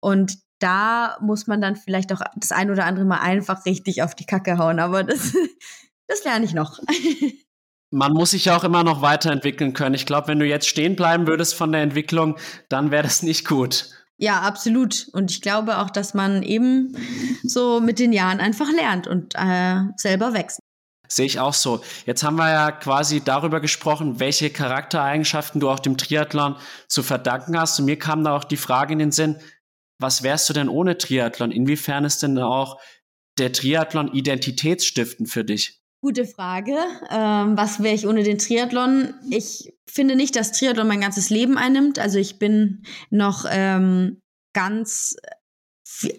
Speaker 2: Und da muss man dann vielleicht auch das ein oder andere Mal einfach richtig auf die Kacke hauen. Aber das, das lerne ich noch.
Speaker 1: Man muss sich ja auch immer noch weiterentwickeln können. Ich glaube, wenn du jetzt stehen bleiben würdest von der Entwicklung, dann wäre das nicht gut.
Speaker 2: Ja, absolut. Und ich glaube auch, dass man eben so mit den Jahren einfach lernt und äh, selber wächst.
Speaker 1: Sehe ich auch so. Jetzt haben wir ja quasi darüber gesprochen, welche Charaktereigenschaften du auch dem Triathlon zu verdanken hast. Und mir kam da auch die Frage in den Sinn, was wärst du denn ohne Triathlon? Inwiefern ist denn auch der Triathlon identitätsstiftend für dich?
Speaker 2: Gute Frage. Ähm, was wäre ich ohne den Triathlon? Ich finde nicht, dass Triathlon mein ganzes Leben einnimmt. Also ich bin noch ähm, ganz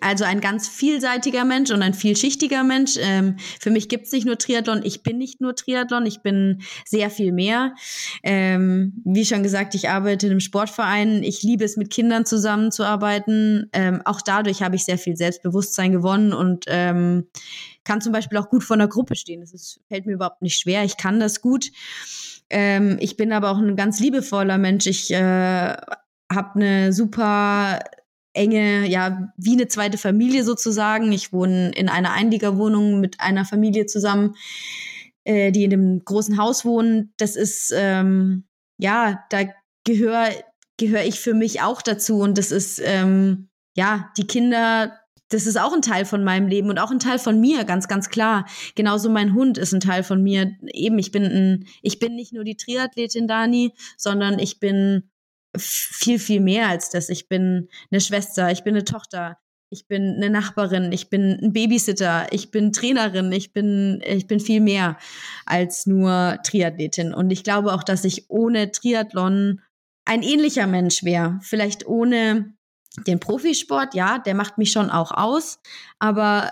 Speaker 2: also ein ganz vielseitiger Mensch und ein vielschichtiger Mensch. Ähm, für mich gibt es nicht nur Triathlon, ich bin nicht nur Triathlon, ich bin sehr viel mehr. Ähm, wie schon gesagt, ich arbeite in einem Sportverein, ich liebe es, mit Kindern zusammenzuarbeiten. Ähm, auch dadurch habe ich sehr viel Selbstbewusstsein gewonnen und ähm, kann zum Beispiel auch gut vor einer Gruppe stehen. Das ist, fällt mir überhaupt nicht schwer, ich kann das gut. Ähm, ich bin aber auch ein ganz liebevoller Mensch. Ich äh, habe eine super enge, ja, wie eine zweite Familie sozusagen. Ich wohne in einer Einliegerwohnung mit einer Familie zusammen, äh, die in einem großen Haus wohnen. Das ist, ähm, ja, da gehöre gehöre ich für mich auch dazu und das ist, ähm, ja, die Kinder, das ist auch ein Teil von meinem Leben und auch ein Teil von mir, ganz, ganz klar. Genauso mein Hund ist ein Teil von mir. Eben, ich bin ein, ich bin nicht nur die Triathletin Dani, sondern ich bin viel, viel mehr als das. Ich bin eine Schwester, ich bin eine Tochter, ich bin eine Nachbarin, ich bin ein Babysitter, ich bin Trainerin, ich bin, ich bin viel mehr als nur Triathletin. Und ich glaube auch, dass ich ohne Triathlon ein ähnlicher Mensch wäre. Vielleicht ohne den Profisport, ja, der macht mich schon auch aus, aber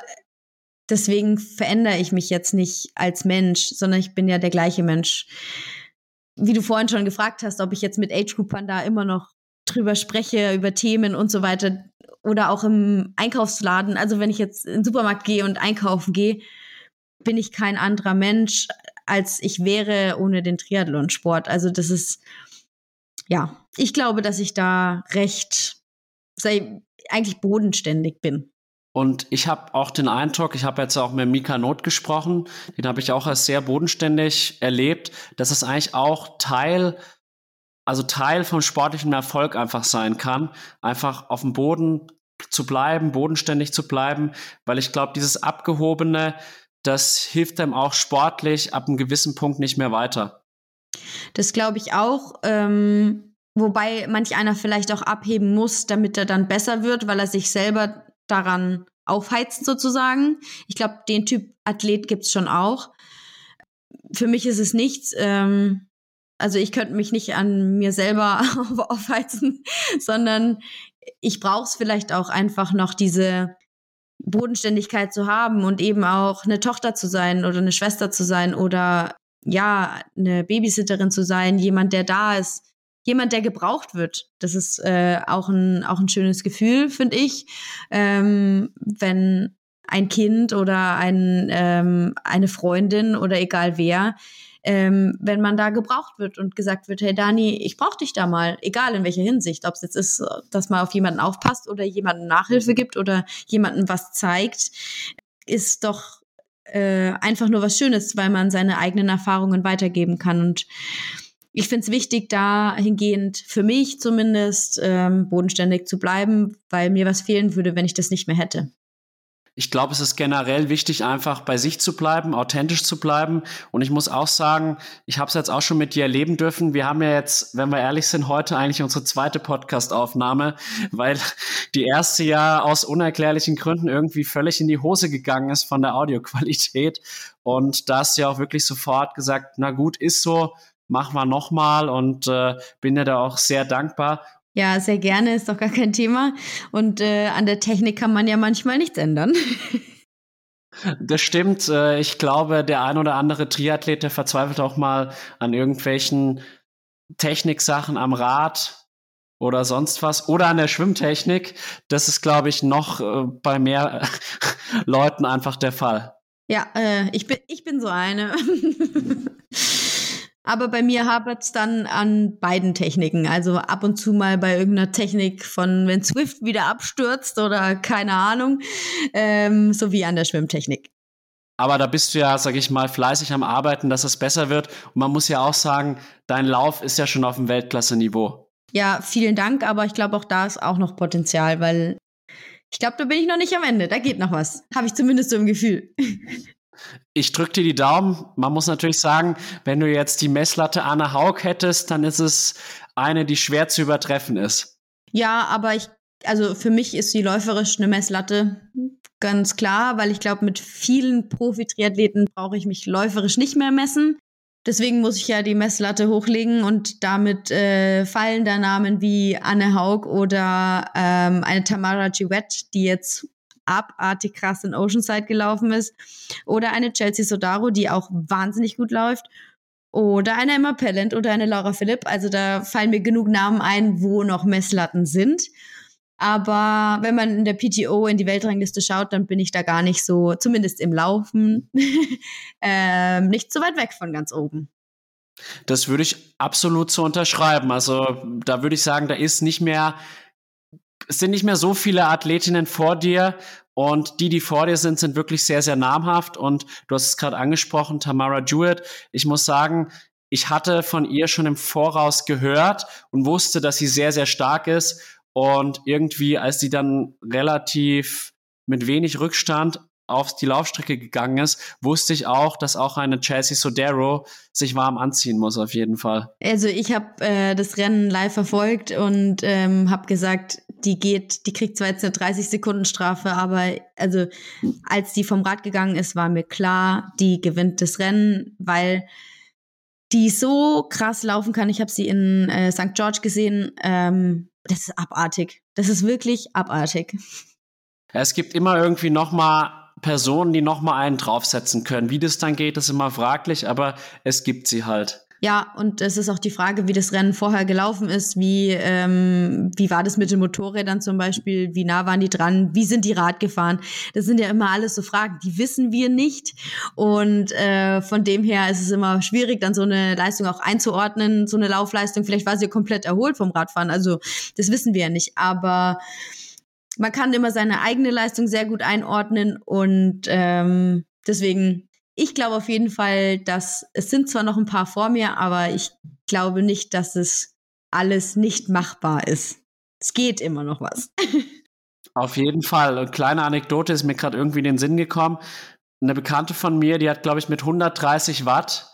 Speaker 2: deswegen verändere ich mich jetzt nicht als Mensch, sondern ich bin ja der gleiche Mensch wie du vorhin schon gefragt hast, ob ich jetzt mit Age-Groupern da immer noch drüber spreche, über Themen und so weiter oder auch im Einkaufsladen. Also wenn ich jetzt in den Supermarkt gehe und einkaufen gehe, bin ich kein anderer Mensch, als ich wäre ohne den Triathlonsport. Also das ist, ja, ich glaube, dass ich da recht, eigentlich bodenständig bin.
Speaker 1: Und ich habe auch den Eindruck, ich habe jetzt auch mit Mika Not gesprochen, den habe ich auch als sehr bodenständig erlebt, dass es eigentlich auch Teil, also Teil vom sportlichen Erfolg einfach sein kann, einfach auf dem Boden zu bleiben, bodenständig zu bleiben, weil ich glaube, dieses Abgehobene, das hilft einem auch sportlich ab einem gewissen Punkt nicht mehr weiter.
Speaker 2: Das glaube ich auch. Ähm, wobei manch einer vielleicht auch abheben muss, damit er dann besser wird, weil er sich selber daran aufheizt sozusagen. Ich glaube, den Typ Athlet gibt's schon auch. Für mich ist es nichts. Ähm, also ich könnte mich nicht an mir selber aufheizen, sondern ich brauche es vielleicht auch einfach noch diese Bodenständigkeit zu haben und eben auch eine Tochter zu sein oder eine Schwester zu sein oder ja, eine Babysitterin zu sein, jemand, der da ist, jemand, der gebraucht wird. Das ist äh, auch, ein, auch ein schönes Gefühl, finde ich, ähm, wenn ein Kind oder ein, ähm, eine Freundin oder egal wer, ähm, wenn man da gebraucht wird und gesagt wird, hey Dani, ich brauche dich da mal, egal in welcher Hinsicht, ob es jetzt ist, dass man auf jemanden aufpasst oder jemanden Nachhilfe gibt oder jemanden was zeigt, ist doch äh, einfach nur was Schönes, weil man seine eigenen Erfahrungen weitergeben kann und ich finde es wichtig, dahingehend für mich zumindest ähm, bodenständig zu bleiben, weil mir was fehlen würde, wenn ich das nicht mehr hätte.
Speaker 1: Ich glaube, es ist generell wichtig, einfach bei sich zu bleiben, authentisch zu bleiben. Und ich muss auch sagen, ich habe es jetzt auch schon mit dir erleben dürfen. Wir haben ja jetzt, wenn wir ehrlich sind, heute eigentlich unsere zweite Podcast-Aufnahme, weil die erste ja aus unerklärlichen Gründen irgendwie völlig in die Hose gegangen ist von der Audioqualität. Und da hast du ja auch wirklich sofort gesagt, na gut, ist so, machen wir nochmal und äh, bin dir da auch sehr dankbar.
Speaker 2: Ja, sehr gerne, ist doch gar kein Thema. Und äh, an der Technik kann man ja manchmal nichts ändern.
Speaker 1: Das stimmt. Äh, ich glaube, der ein oder andere Triathlet, der verzweifelt auch mal an irgendwelchen Techniksachen am Rad oder sonst was oder an der Schwimmtechnik. Das ist, glaube ich, noch äh, bei mehr Leuten einfach der Fall.
Speaker 2: Ja, äh, ich, bin, ich bin so eine. Aber bei mir hapert es dann an beiden Techniken. Also ab und zu mal bei irgendeiner Technik von, wenn Swift wieder abstürzt oder keine Ahnung, ähm, sowie an der Schwimmtechnik.
Speaker 1: Aber da bist du ja, sag ich mal, fleißig am Arbeiten, dass es besser wird. Und man muss ja auch sagen, dein Lauf ist ja schon auf dem Weltklasse-Niveau.
Speaker 2: Ja, vielen Dank, aber ich glaube, auch da ist auch noch Potenzial, weil ich glaube, da bin ich noch nicht am Ende. Da geht noch was. Habe ich zumindest so im Gefühl.
Speaker 1: Ich drücke dir die Daumen. Man muss natürlich sagen, wenn du jetzt die Messlatte Anna Haug hättest, dann ist es eine, die schwer zu übertreffen ist.
Speaker 2: Ja, aber ich, also für mich ist die läuferisch eine Messlatte ganz klar, weil ich glaube, mit vielen Profi-Triathleten brauche ich mich läuferisch nicht mehr messen. Deswegen muss ich ja die Messlatte hochlegen und damit äh, fallen da Namen wie Anne Haug oder ähm, eine Tamara Giwett, die jetzt abartig krass in Oceanside gelaufen ist. Oder eine Chelsea Sodaro, die auch wahnsinnig gut läuft. Oder eine Emma Pellant oder eine Laura Philipp. Also da fallen mir genug Namen ein, wo noch Messlatten sind. Aber wenn man in der PTO in die Weltrangliste schaut, dann bin ich da gar nicht so, zumindest im Laufen, ähm, nicht so weit weg von ganz oben.
Speaker 1: Das würde ich absolut so unterschreiben. Also da würde ich sagen, da ist nicht mehr es sind nicht mehr so viele Athletinnen vor dir und die, die vor dir sind, sind wirklich sehr, sehr namhaft. Und du hast es gerade angesprochen, Tamara Jewett. Ich muss sagen, ich hatte von ihr schon im Voraus gehört und wusste, dass sie sehr, sehr stark ist. Und irgendwie, als sie dann relativ mit wenig Rückstand auf die Laufstrecke gegangen ist, wusste ich auch, dass auch eine Chelsea Sodero sich warm anziehen muss, auf jeden Fall.
Speaker 2: Also ich habe äh, das Rennen live verfolgt und ähm, habe gesagt, die geht, die kriegt zwar jetzt eine 30 Sekunden Strafe, aber also als die vom Rad gegangen ist, war mir klar, die gewinnt das Rennen, weil die so krass laufen kann. Ich habe sie in äh, St. George gesehen. Ähm, das ist abartig. Das ist wirklich abartig.
Speaker 1: Es gibt immer irgendwie noch mal Personen, die noch mal einen draufsetzen können. Wie das dann geht, ist immer fraglich, aber es gibt sie halt.
Speaker 2: Ja, und es ist auch die Frage, wie das Rennen vorher gelaufen ist. Wie, ähm, wie war das mit den Motorrädern zum Beispiel? Wie nah waren die dran? Wie sind die Rad gefahren? Das sind ja immer alles so Fragen, die wissen wir nicht. Und äh, von dem her ist es immer schwierig, dann so eine Leistung auch einzuordnen, so eine Laufleistung. Vielleicht war sie komplett erholt vom Radfahren. Also das wissen wir ja nicht. Aber man kann immer seine eigene Leistung sehr gut einordnen und ähm, deswegen, ich glaube auf jeden Fall, dass es sind zwar noch ein paar vor mir, aber ich glaube nicht, dass es alles nicht machbar ist. Es geht immer noch was.
Speaker 1: Auf jeden Fall. Und kleine Anekdote ist mir gerade irgendwie in den Sinn gekommen. Eine Bekannte von mir, die hat, glaube ich, mit 130 Watt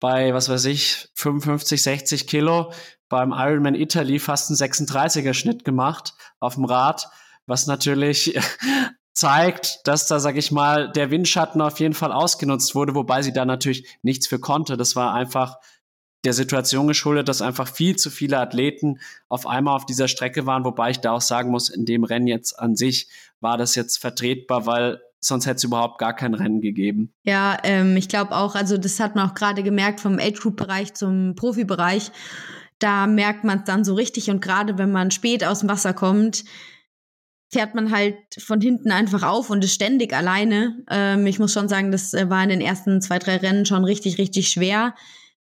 Speaker 1: bei, was weiß ich, 55, 60 Kilo beim Ironman Italy fast einen 36er Schnitt gemacht auf dem Rad was natürlich zeigt, dass da, sag ich mal, der Windschatten auf jeden Fall ausgenutzt wurde, wobei sie da natürlich nichts für konnte. Das war einfach der Situation geschuldet, dass einfach viel zu viele Athleten auf einmal auf dieser Strecke waren, wobei ich da auch sagen muss, in dem Rennen jetzt an sich war das jetzt vertretbar, weil sonst hätte es überhaupt gar kein Rennen gegeben.
Speaker 2: Ja, ähm, ich glaube auch, also das hat man auch gerade gemerkt vom Age-Group-Bereich zum Profibereich. Da merkt man es dann so richtig und gerade wenn man spät aus dem Wasser kommt, fährt man halt von hinten einfach auf und ist ständig alleine. Ähm, ich muss schon sagen, das äh, war in den ersten zwei, drei Rennen schon richtig, richtig schwer.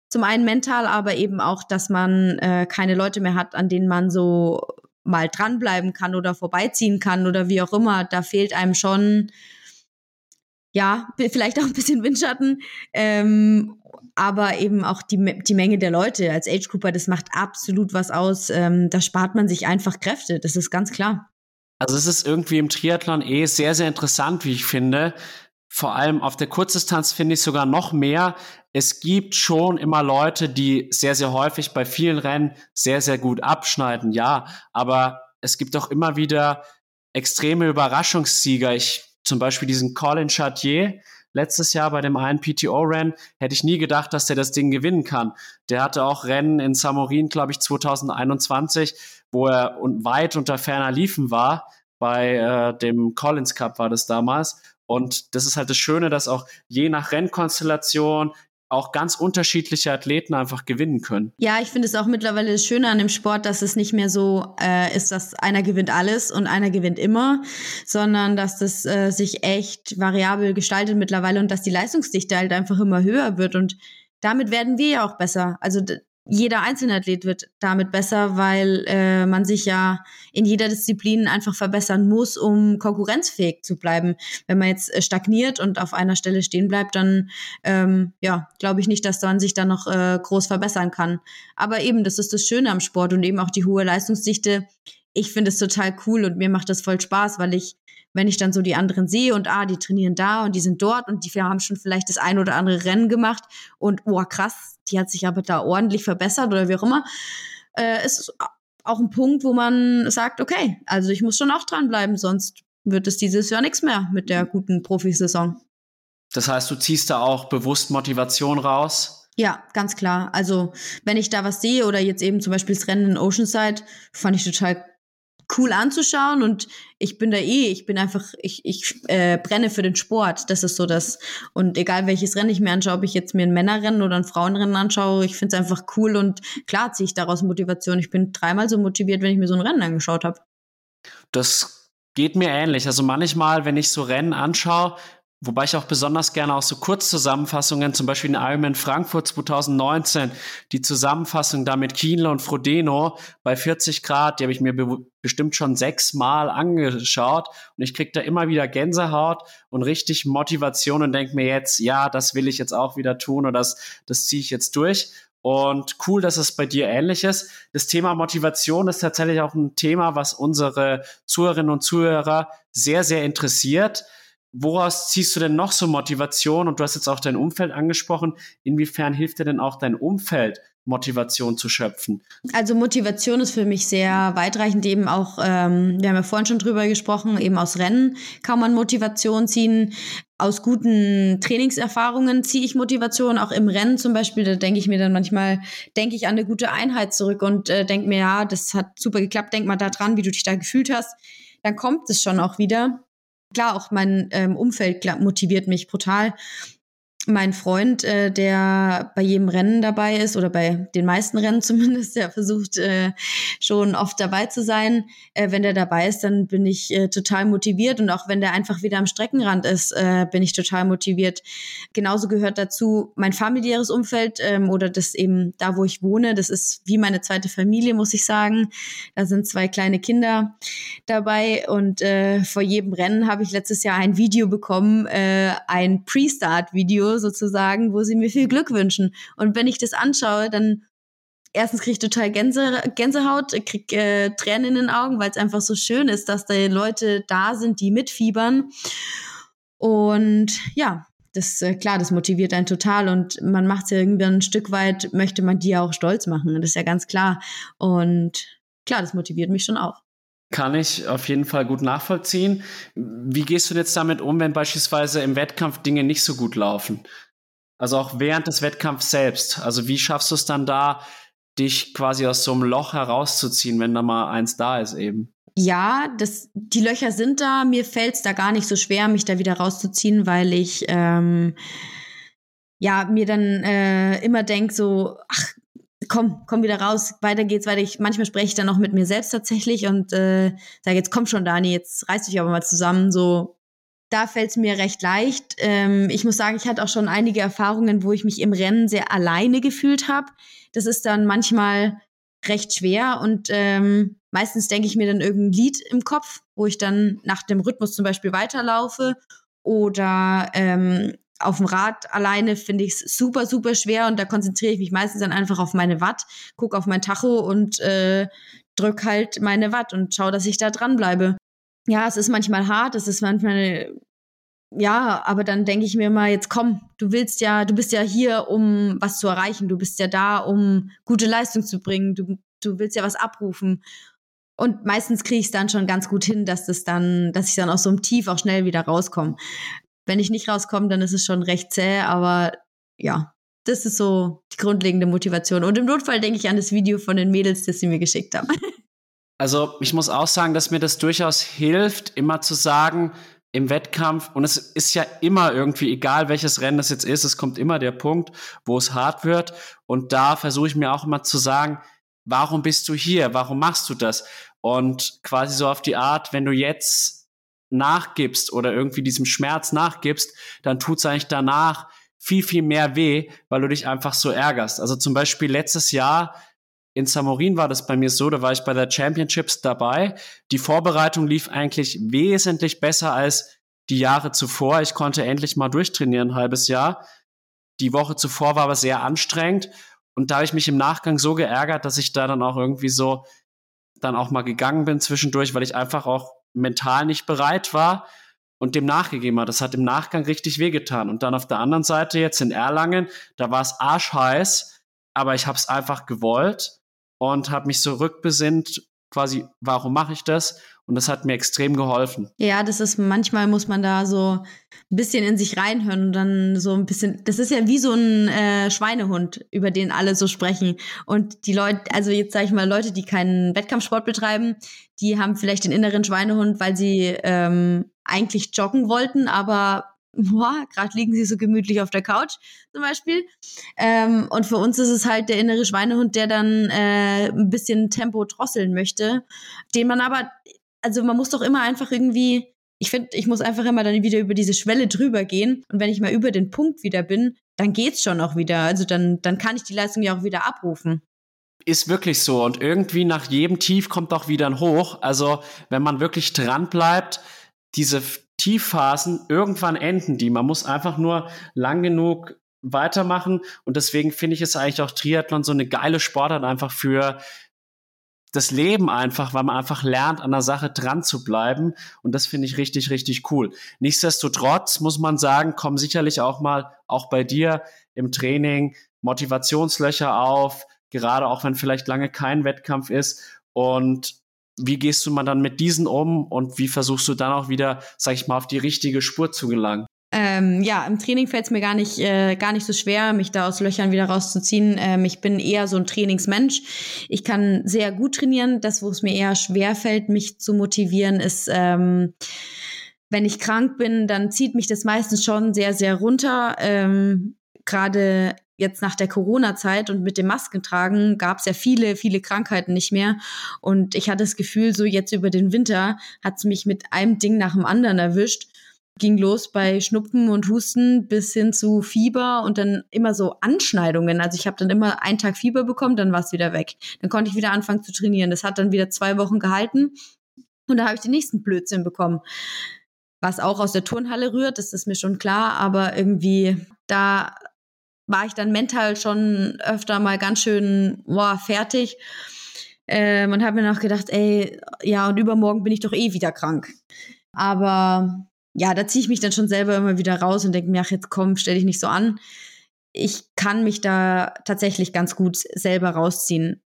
Speaker 2: Zum einen mental, aber eben auch, dass man äh, keine Leute mehr hat, an denen man so mal dranbleiben kann oder vorbeiziehen kann oder wie auch immer. Da fehlt einem schon, ja, vielleicht auch ein bisschen Windschatten. Ähm, aber eben auch die, die Menge der Leute als Age Grouper, das macht absolut was aus. Ähm, da spart man sich einfach Kräfte, das ist ganz klar.
Speaker 1: Also es ist irgendwie im Triathlon eh sehr, sehr interessant, wie ich finde. Vor allem auf der Kurzdistanz finde ich sogar noch mehr. Es gibt schon immer Leute, die sehr, sehr häufig bei vielen Rennen sehr, sehr gut abschneiden, ja. Aber es gibt auch immer wieder extreme Überraschungssieger. Ich zum Beispiel diesen Colin Chartier, letztes Jahr bei dem einen PTO-Rennen, hätte ich nie gedacht, dass der das Ding gewinnen kann. Der hatte auch Rennen in Samorin, glaube ich, 2021, wo er weit unter ferner Liefen war. Bei äh, dem Collins Cup war das damals. Und das ist halt das Schöne, dass auch je nach Rennkonstellation, auch ganz unterschiedliche Athleten einfach gewinnen können.
Speaker 2: Ja, ich finde es auch mittlerweile das Schöne an dem Sport, dass es nicht mehr so äh, ist, dass einer gewinnt alles und einer gewinnt immer, sondern dass das äh, sich echt variabel gestaltet mittlerweile und dass die Leistungsdichte halt einfach immer höher wird und damit werden wir ja auch besser. Also jeder Einzelathlet wird damit besser, weil äh, man sich ja in jeder Disziplin einfach verbessern muss, um konkurrenzfähig zu bleiben. Wenn man jetzt äh, stagniert und auf einer Stelle stehen bleibt, dann ähm, ja, glaube ich nicht, dass man sich da noch äh, groß verbessern kann. Aber eben, das ist das Schöne am Sport und eben auch die hohe Leistungsdichte. Ich finde es total cool und mir macht das voll Spaß, weil ich wenn ich dann so die anderen sehe und ah, die trainieren da und die sind dort und die haben schon vielleicht das ein oder andere Rennen gemacht und oh krass, die hat sich aber da ordentlich verbessert oder wie auch immer, äh, ist auch ein Punkt, wo man sagt, okay, also ich muss schon auch dranbleiben, sonst wird es dieses Jahr nichts mehr mit der guten Profisaison.
Speaker 1: Das heißt, du ziehst da auch bewusst Motivation raus?
Speaker 2: Ja, ganz klar. Also wenn ich da was sehe oder jetzt eben zum Beispiel das Rennen in Oceanside, fand ich total cool anzuschauen und ich bin da eh, ich bin einfach, ich, ich äh, brenne für den Sport. Das ist so das. Und egal welches Rennen ich mir anschaue, ob ich jetzt mir ein Männerrennen oder ein Frauenrennen anschaue, ich finde es einfach cool und klar ziehe ich daraus Motivation. Ich bin dreimal so motiviert, wenn ich mir so ein Rennen angeschaut habe.
Speaker 1: Das geht mir ähnlich. Also manchmal, wenn ich so Rennen anschaue, Wobei ich auch besonders gerne auch so Kurzzusammenfassungen, zum Beispiel in Ironman Frankfurt 2019, die Zusammenfassung da mit Kienle und Frodeno bei 40 Grad, die habe ich mir be bestimmt schon sechsmal angeschaut und ich kriege da immer wieder Gänsehaut und richtig Motivation und denke mir jetzt, ja, das will ich jetzt auch wieder tun oder das, das ziehe ich jetzt durch. Und cool, dass es bei dir ähnlich ist. Das Thema Motivation ist tatsächlich auch ein Thema, was unsere Zuhörerinnen und Zuhörer sehr, sehr interessiert woraus ziehst du denn noch so Motivation? Und du hast jetzt auch dein Umfeld angesprochen. Inwiefern hilft dir denn auch dein Umfeld, Motivation zu schöpfen?
Speaker 2: Also Motivation ist für mich sehr weitreichend, eben auch, ähm, wir haben ja vorhin schon drüber gesprochen, eben aus Rennen kann man Motivation ziehen. Aus guten Trainingserfahrungen ziehe ich Motivation, auch im Rennen zum Beispiel, da denke ich mir dann manchmal, denke ich an eine gute Einheit zurück und äh, denke mir, ja, das hat super geklappt, denk mal da dran, wie du dich da gefühlt hast. Dann kommt es schon auch wieder klar, auch mein ähm, Umfeld motiviert mich brutal mein Freund, äh, der bei jedem Rennen dabei ist oder bei den meisten Rennen zumindest, der versucht äh, schon oft dabei zu sein. Äh, wenn der dabei ist, dann bin ich äh, total motiviert und auch wenn der einfach wieder am Streckenrand ist, äh, bin ich total motiviert. Genauso gehört dazu mein familiäres Umfeld ähm, oder das eben da, wo ich wohne. Das ist wie meine zweite Familie, muss ich sagen. Da sind zwei kleine Kinder dabei und äh, vor jedem Rennen habe ich letztes Jahr ein Video bekommen, äh, ein Pre-Start-Video sozusagen, wo sie mir viel Glück wünschen. Und wenn ich das anschaue, dann erstens kriege ich total Gänse, Gänsehaut, kriege äh, Tränen in den Augen, weil es einfach so schön ist, dass da Leute da sind, die mitfiebern. Und ja, das äh, klar, das motiviert einen total und man macht es ja irgendwann ein Stück weit, möchte man die ja auch stolz machen. Das ist ja ganz klar. Und klar, das motiviert mich schon auch.
Speaker 1: Kann ich auf jeden Fall gut nachvollziehen. Wie gehst du jetzt damit um, wenn beispielsweise im Wettkampf Dinge nicht so gut laufen? Also auch während des Wettkampfs selbst. Also wie schaffst du es dann da, dich quasi aus so einem Loch herauszuziehen, wenn da mal eins da ist eben?
Speaker 2: Ja, das, die Löcher sind da. Mir fällt es da gar nicht so schwer, mich da wieder rauszuziehen, weil ich ähm, ja mir dann äh, immer denke so, ach komm, komm wieder raus, weiter geht's, weiter. Ich, manchmal spreche ich dann auch mit mir selbst tatsächlich und äh, sage, jetzt komm schon, Dani, jetzt reiß dich aber mal zusammen. So, da fällt es mir recht leicht. Ähm, ich muss sagen, ich hatte auch schon einige Erfahrungen, wo ich mich im Rennen sehr alleine gefühlt habe. Das ist dann manchmal recht schwer und ähm, meistens denke ich mir dann irgendein Lied im Kopf, wo ich dann nach dem Rhythmus zum Beispiel weiterlaufe oder ähm, auf dem Rad alleine finde ich es super, super schwer und da konzentriere ich mich meistens dann einfach auf meine Watt, gucke auf mein Tacho und äh, drück halt meine Watt und schaue, dass ich da dranbleibe. Ja, es ist manchmal hart, es ist manchmal ja, aber dann denke ich mir mal, jetzt komm, du willst ja, du bist ja hier, um was zu erreichen, du bist ja da, um gute Leistung zu bringen, du, du willst ja was abrufen. Und meistens kriege ich es dann schon ganz gut hin, dass das dann, dass ich dann aus so einem Tief auch schnell wieder rauskomme wenn ich nicht rauskomme, dann ist es schon recht zäh, aber ja, das ist so die grundlegende Motivation. Und im Notfall denke ich an das Video von den Mädels, das sie mir geschickt haben.
Speaker 1: Also ich muss auch sagen, dass mir das durchaus hilft, immer zu sagen, im Wettkampf, und es ist ja immer irgendwie, egal welches Rennen das jetzt ist, es kommt immer der Punkt, wo es hart wird. Und da versuche ich mir auch immer zu sagen, warum bist du hier? Warum machst du das? Und quasi so auf die Art, wenn du jetzt nachgibst oder irgendwie diesem Schmerz nachgibst, dann tut es eigentlich danach viel, viel mehr weh, weil du dich einfach so ärgerst. Also zum Beispiel letztes Jahr in Samorin war das bei mir so, da war ich bei der Championships dabei. Die Vorbereitung lief eigentlich wesentlich besser als die Jahre zuvor. Ich konnte endlich mal durchtrainieren, ein halbes Jahr. Die Woche zuvor war aber sehr anstrengend. Und da habe ich mich im Nachgang so geärgert, dass ich da dann auch irgendwie so dann auch mal gegangen bin zwischendurch, weil ich einfach auch mental nicht bereit war und dem nachgegeben hat. Das hat im Nachgang richtig wehgetan. Und dann auf der anderen Seite jetzt in Erlangen, da war es arschheiß, aber ich habe es einfach gewollt und habe mich so rückbesinnt, quasi, warum mache ich das? Und das hat mir extrem geholfen.
Speaker 2: Ja, das ist manchmal muss man da so ein bisschen in sich reinhören und dann so ein bisschen. Das ist ja wie so ein äh, Schweinehund, über den alle so sprechen. Und die Leute, also jetzt sage ich mal, Leute, die keinen Wettkampfsport betreiben, die haben vielleicht den inneren Schweinehund, weil sie ähm, eigentlich joggen wollten, aber gerade liegen sie so gemütlich auf der Couch zum Beispiel. Ähm, und für uns ist es halt der innere Schweinehund, der dann äh, ein bisschen Tempo drosseln möchte, den man aber, also man muss doch immer einfach irgendwie, ich finde, ich muss einfach immer dann wieder über diese Schwelle drüber gehen. Und wenn ich mal über den Punkt wieder bin, dann geht's schon auch wieder. Also dann, dann kann ich die Leistung ja auch wieder abrufen.
Speaker 1: Ist wirklich so. Und irgendwie nach jedem Tief kommt auch wieder ein Hoch. Also wenn man wirklich dran bleibt, diese Tiefphasen, irgendwann enden die. Man muss einfach nur lang genug weitermachen. Und deswegen finde ich es eigentlich auch Triathlon so eine geile Sportart einfach für das Leben einfach, weil man einfach lernt, an der Sache dran zu bleiben. Und das finde ich richtig, richtig cool. Nichtsdestotrotz muss man sagen, kommen sicherlich auch mal, auch bei dir im Training, Motivationslöcher auf, gerade auch wenn vielleicht lange kein Wettkampf ist. Und wie gehst du mal dann mit diesen um und wie versuchst du dann auch wieder, sag ich mal, auf die richtige Spur zu gelangen?
Speaker 2: Ähm, ja, im Training fällt es mir gar nicht, äh, gar nicht so schwer, mich da aus Löchern wieder rauszuziehen. Ähm, ich bin eher so ein Trainingsmensch. Ich kann sehr gut trainieren. Das, wo es mir eher schwer fällt, mich zu motivieren, ist, ähm, wenn ich krank bin, dann zieht mich das meistens schon sehr, sehr runter. Ähm, Gerade jetzt nach der Corona-Zeit und mit dem Maskentragen gab es ja viele, viele Krankheiten nicht mehr. Und ich hatte das Gefühl, so jetzt über den Winter hat es mich mit einem Ding nach dem anderen erwischt. Ging los bei Schnupfen und Husten bis hin zu Fieber und dann immer so Anschneidungen. Also ich habe dann immer einen Tag Fieber bekommen, dann war es wieder weg. Dann konnte ich wieder anfangen zu trainieren. Das hat dann wieder zwei Wochen gehalten und da habe ich den nächsten Blödsinn bekommen was auch aus der Turnhalle rührt, das ist mir schon klar, aber irgendwie da war ich dann mental schon öfter mal ganz schön boah, fertig ähm, und habe mir noch gedacht, ey, ja, und übermorgen bin ich doch eh wieder krank. Aber ja, da ziehe ich mich dann schon selber immer wieder raus und denke mir, ach, jetzt komm, stell dich nicht so an. Ich kann mich da tatsächlich ganz gut selber rausziehen.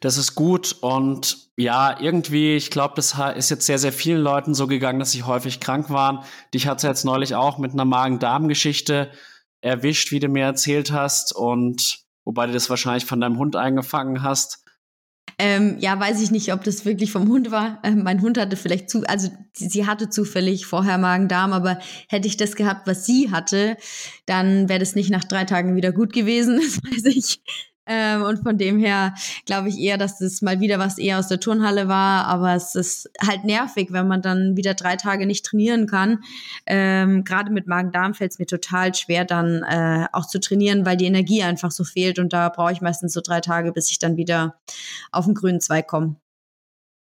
Speaker 1: Das ist gut und ja, irgendwie, ich glaube, das ist jetzt sehr, sehr vielen Leuten so gegangen, dass sie häufig krank waren. Dich hat es jetzt neulich auch mit einer Magen-Darm-Geschichte erwischt, wie du mir erzählt hast, und wobei du das wahrscheinlich von deinem Hund eingefangen hast.
Speaker 2: Ähm, ja, weiß ich nicht, ob das wirklich vom Hund war. Ähm, mein Hund hatte vielleicht zu, also sie hatte zufällig vorher Magen-Darm, aber hätte ich das gehabt, was sie hatte, dann wäre das nicht nach drei Tagen wieder gut gewesen, das weiß ich. Ähm, und von dem her glaube ich eher, dass das mal wieder was eher aus der Turnhalle war. Aber es ist halt nervig, wenn man dann wieder drei Tage nicht trainieren kann. Ähm, Gerade mit Magen-Darm fällt es mir total schwer, dann äh, auch zu trainieren, weil die Energie einfach so fehlt. Und da brauche ich meistens so drei Tage, bis ich dann wieder auf den grünen Zweig komme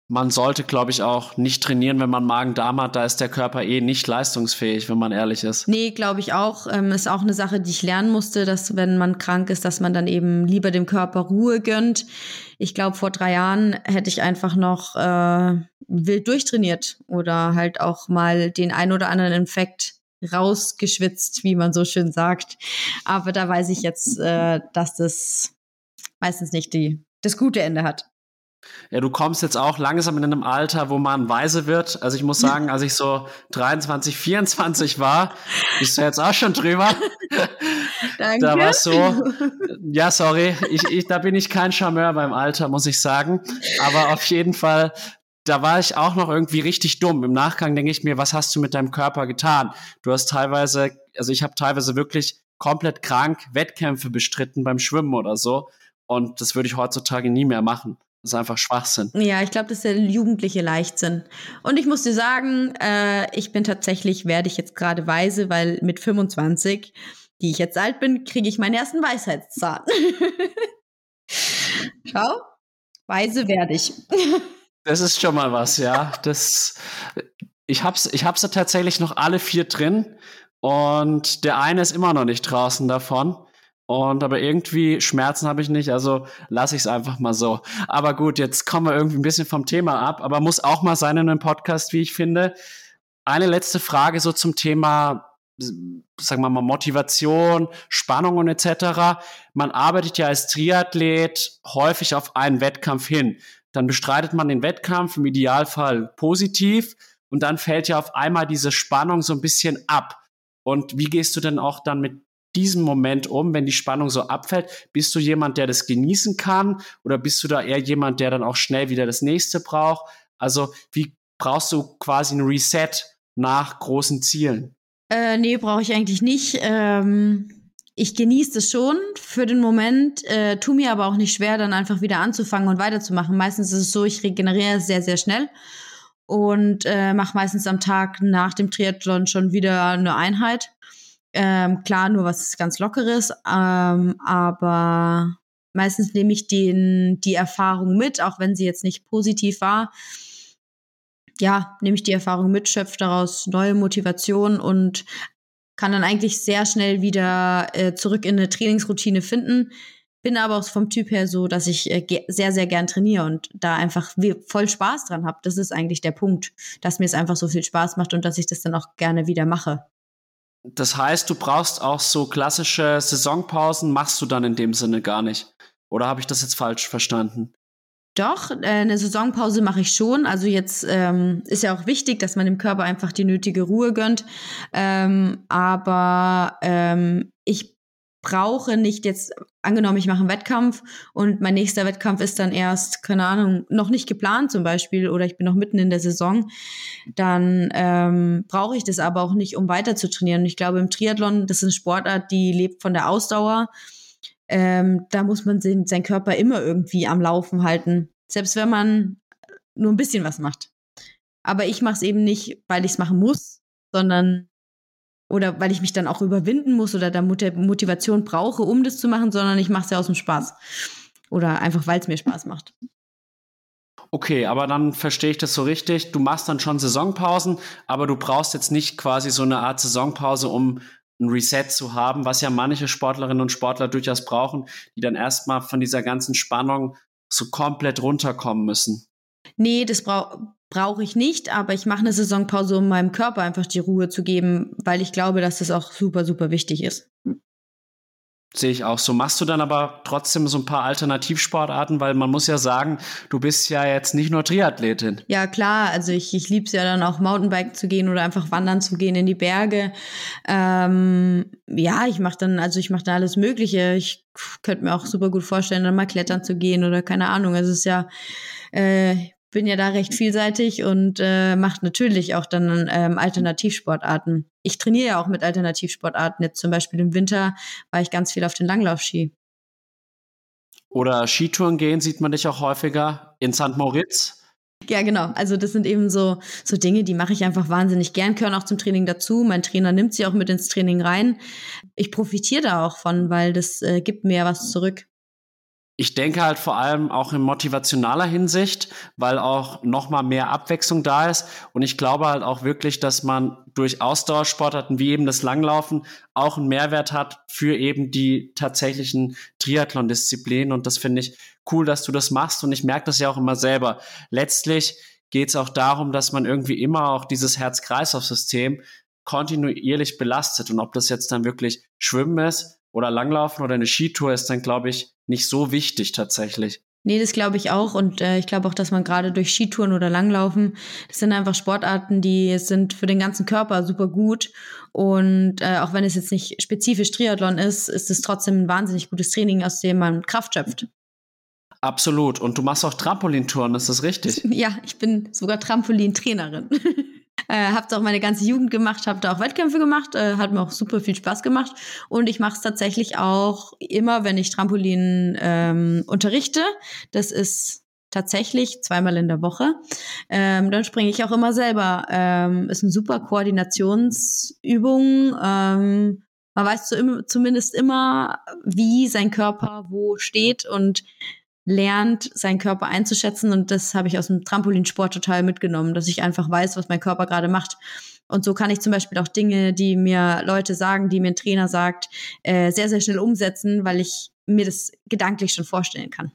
Speaker 1: man sollte, glaube ich, auch nicht trainieren, wenn man Magen-Darm hat. Da ist der Körper eh nicht leistungsfähig, wenn man ehrlich ist.
Speaker 2: Nee, glaube ich auch. Ähm, ist auch eine Sache, die ich lernen musste, dass wenn man krank ist, dass man dann eben lieber dem Körper Ruhe gönnt. Ich glaube, vor drei Jahren hätte ich einfach noch äh, wild durchtrainiert oder halt auch mal den ein oder anderen Infekt rausgeschwitzt, wie man so schön sagt. Aber da weiß ich jetzt, äh, dass das meistens nicht die, das gute Ende hat.
Speaker 1: Ja, du kommst jetzt auch langsam in einem Alter, wo man weise wird. Also ich muss sagen, als ich so 23, 24 war, bist du jetzt auch schon drüber. Danke. Da war so, ja, sorry, ich, ich, da bin ich kein Charmeur beim Alter, muss ich sagen. Aber auf jeden Fall, da war ich auch noch irgendwie richtig dumm. Im Nachgang denke ich mir, was hast du mit deinem Körper getan? Du hast teilweise, also ich habe teilweise wirklich komplett krank Wettkämpfe bestritten beim Schwimmen oder so. Und das würde ich heutzutage nie mehr machen. Das ist einfach Schwachsinn.
Speaker 2: Ja, ich glaube, das ist der jugendliche Leichtsinn. Und ich muss dir sagen, äh, ich bin tatsächlich, werde ich jetzt gerade weise, weil mit 25, die ich jetzt alt bin, kriege ich meinen ersten Weisheitszahn. Schau, weise werde ich.
Speaker 1: das ist schon mal was, ja. Das, ich hab's, ich hab's da tatsächlich noch alle vier drin und der eine ist immer noch nicht draußen davon. Und aber irgendwie Schmerzen habe ich nicht, also lasse ich es einfach mal so. Aber gut, jetzt kommen wir irgendwie ein bisschen vom Thema ab, aber muss auch mal sein in einem Podcast, wie ich finde. Eine letzte Frage so zum Thema, sagen wir mal, Motivation, Spannung und etc. Man arbeitet ja als Triathlet häufig auf einen Wettkampf hin. Dann bestreitet man den Wettkampf im Idealfall positiv und dann fällt ja auf einmal diese Spannung so ein bisschen ab. Und wie gehst du denn auch dann mit diesem Moment um, wenn die Spannung so abfällt? Bist du jemand, der das genießen kann oder bist du da eher jemand, der dann auch schnell wieder das nächste braucht? Also wie brauchst du quasi ein Reset nach großen Zielen?
Speaker 2: Äh, nee, brauche ich eigentlich nicht. Ähm, ich genieße es schon für den Moment, äh, tu mir aber auch nicht schwer, dann einfach wieder anzufangen und weiterzumachen. Meistens ist es so, ich regeneriere sehr, sehr schnell und äh, mache meistens am Tag nach dem Triathlon schon wieder eine Einheit. Ähm, klar, nur was ganz Lockeres, ähm, aber meistens nehme ich den, die Erfahrung mit, auch wenn sie jetzt nicht positiv war. Ja, nehme ich die Erfahrung mit, schöpfe daraus neue Motivation und kann dann eigentlich sehr schnell wieder äh, zurück in eine Trainingsroutine finden. Bin aber auch vom Typ her so, dass ich äh, sehr, sehr gern trainiere und da einfach voll Spaß dran habe. Das ist eigentlich der Punkt, dass mir es einfach so viel Spaß macht und dass ich das dann auch gerne wieder mache.
Speaker 1: Das heißt, du brauchst auch so klassische Saisonpausen, machst du dann in dem Sinne gar nicht. Oder habe ich das jetzt falsch verstanden?
Speaker 2: Doch, äh, eine Saisonpause mache ich schon. Also jetzt ähm, ist ja auch wichtig, dass man dem Körper einfach die nötige Ruhe gönnt. Ähm, aber ähm, ich brauche nicht jetzt, angenommen, ich mache einen Wettkampf und mein nächster Wettkampf ist dann erst, keine Ahnung, noch nicht geplant zum Beispiel oder ich bin noch mitten in der Saison, dann ähm, brauche ich das aber auch nicht, um weiter zu trainieren. Und ich glaube, im Triathlon, das ist eine Sportart, die lebt von der Ausdauer. Ähm, da muss man den, seinen Körper immer irgendwie am Laufen halten, selbst wenn man nur ein bisschen was macht. Aber ich mache es eben nicht, weil ich es machen muss, sondern oder weil ich mich dann auch überwinden muss oder da Motivation brauche, um das zu machen, sondern ich mache es ja aus dem Spaß. Oder einfach, weil es mir Spaß macht.
Speaker 1: Okay, aber dann verstehe ich das so richtig. Du machst dann schon Saisonpausen, aber du brauchst jetzt nicht quasi so eine Art Saisonpause, um ein Reset zu haben, was ja manche Sportlerinnen und Sportler durchaus brauchen, die dann erstmal von dieser ganzen Spannung so komplett runterkommen müssen.
Speaker 2: Nee, das braucht brauche ich nicht, aber ich mache eine Saisonpause, um meinem Körper einfach die Ruhe zu geben, weil ich glaube, dass das auch super, super wichtig ist.
Speaker 1: Sehe ich auch so. Machst du dann aber trotzdem so ein paar Alternativsportarten, weil man muss ja sagen, du bist ja jetzt nicht nur Triathletin.
Speaker 2: Ja, klar. Also ich, ich liebe es ja dann auch Mountainbike zu gehen oder einfach wandern zu gehen in die Berge. Ähm, ja, ich mache dann, also ich mache da alles Mögliche. Ich könnte mir auch super gut vorstellen, dann mal klettern zu gehen oder keine Ahnung. Also es ist ja, äh, bin ja da recht vielseitig und äh, mache natürlich auch dann ähm, Alternativsportarten. Ich trainiere ja auch mit Alternativsportarten. Jetzt zum Beispiel im Winter war ich ganz viel auf den Langlaufski.
Speaker 1: Oder Skitouren gehen sieht man dich auch häufiger in St. Moritz.
Speaker 2: Ja, genau. Also das sind eben so, so Dinge, die mache ich einfach wahnsinnig gern, gehören auch zum Training dazu. Mein Trainer nimmt sie auch mit ins Training rein. Ich profitiere da auch von, weil das äh, gibt mir ja was zurück
Speaker 1: ich denke halt vor allem auch in motivationaler Hinsicht, weil auch noch mal mehr Abwechslung da ist. Und ich glaube halt auch wirklich, dass man durch Ausdauersportarten wie eben das Langlaufen auch einen Mehrwert hat für eben die tatsächlichen Triathlon-Disziplinen. Und das finde ich cool, dass du das machst. Und ich merke das ja auch immer selber. Letztlich geht es auch darum, dass man irgendwie immer auch dieses Herz-Kreislauf-System kontinuierlich belastet. Und ob das jetzt dann wirklich Schwimmen ist oder Langlaufen oder eine Skitour ist dann, glaube ich, nicht so wichtig tatsächlich.
Speaker 2: Nee, das glaube ich auch. Und äh, ich glaube auch, dass man gerade durch Skitouren oder Langlaufen, das sind einfach Sportarten, die sind für den ganzen Körper super gut. Und äh, auch wenn es jetzt nicht spezifisch Triathlon ist, ist es trotzdem ein wahnsinnig gutes Training, aus dem man Kraft schöpft.
Speaker 1: Absolut. Und du machst auch Trampolintouren, ist das richtig?
Speaker 2: Ja, ich bin sogar Trampolintrainerin. Äh, habe auch meine ganze Jugend gemacht, habe da auch Wettkämpfe gemacht, äh, hat mir auch super viel Spaß gemacht. Und ich mache es tatsächlich auch immer, wenn ich Trampolin ähm, unterrichte. Das ist tatsächlich zweimal in der Woche. Ähm, dann springe ich auch immer selber. Ähm, ist eine super Koordinationsübung. Ähm, man weiß zu, zumindest immer, wie sein Körper wo steht und lernt, seinen Körper einzuschätzen. Und das habe ich aus dem Trampolinsport total mitgenommen, dass ich einfach weiß, was mein Körper gerade macht. Und so kann ich zum Beispiel auch Dinge, die mir Leute sagen, die mir ein Trainer sagt, äh, sehr, sehr schnell umsetzen, weil ich mir das gedanklich schon vorstellen kann.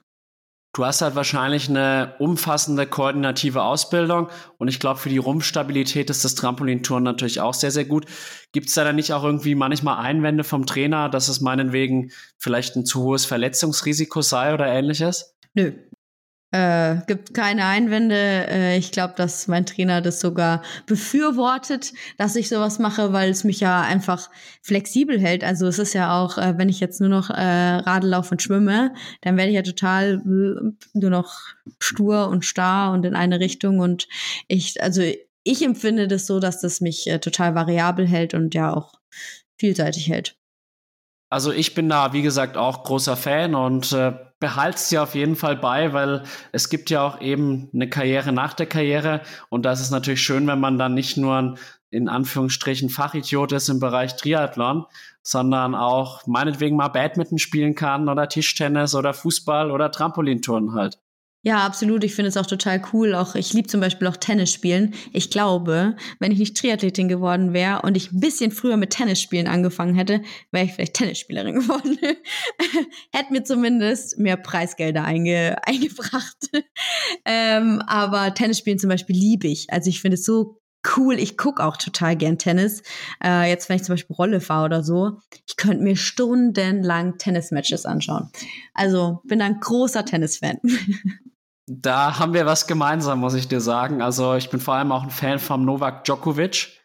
Speaker 1: Du hast halt wahrscheinlich eine umfassende koordinative Ausbildung und ich glaube, für die Rumpfstabilität ist das Trampolintouren natürlich auch sehr, sehr gut. Gibt es da dann nicht auch irgendwie manchmal Einwände vom Trainer, dass es meinetwegen vielleicht ein zu hohes Verletzungsrisiko sei oder ähnliches?
Speaker 2: Nö, äh, gibt keine Einwände. Äh, ich glaube, dass mein Trainer das sogar befürwortet, dass ich sowas mache, weil es mich ja einfach flexibel hält. Also es ist ja auch, äh, wenn ich jetzt nur noch äh, Radl laufe und schwimme, dann werde ich ja total äh, nur noch stur und starr und in eine Richtung. Und ich, also ich empfinde das so, dass das mich äh, total variabel hält und ja auch vielseitig hält.
Speaker 1: Also ich bin da, wie gesagt, auch großer Fan und äh, behalte es dir auf jeden Fall bei, weil es gibt ja auch eben eine Karriere nach der Karriere und das ist natürlich schön, wenn man dann nicht nur ein in Anführungsstrichen Fachidiot ist im Bereich Triathlon, sondern auch meinetwegen mal Badminton spielen kann oder Tischtennis oder Fußball oder Trampolinturnen halt.
Speaker 2: Ja, absolut. Ich finde es auch total cool. Auch ich liebe zum Beispiel auch Tennis spielen. Ich glaube, wenn ich nicht Triathletin geworden wäre und ich ein bisschen früher mit Tennis spielen angefangen hätte, wäre ich vielleicht Tennisspielerin geworden. Hätte mir zumindest mehr Preisgelder einge eingebracht. ähm, aber Tennis spielen zum Beispiel liebe ich. Also ich finde es so cool. Ich gucke auch total gern Tennis. Äh, jetzt, wenn ich zum Beispiel Rolle fahre oder so, ich könnte mir stundenlang Tennismatches anschauen. Also bin ein großer Tennisfan.
Speaker 1: Da haben wir was gemeinsam, muss ich dir sagen. Also ich bin vor allem auch ein Fan von Novak Djokovic.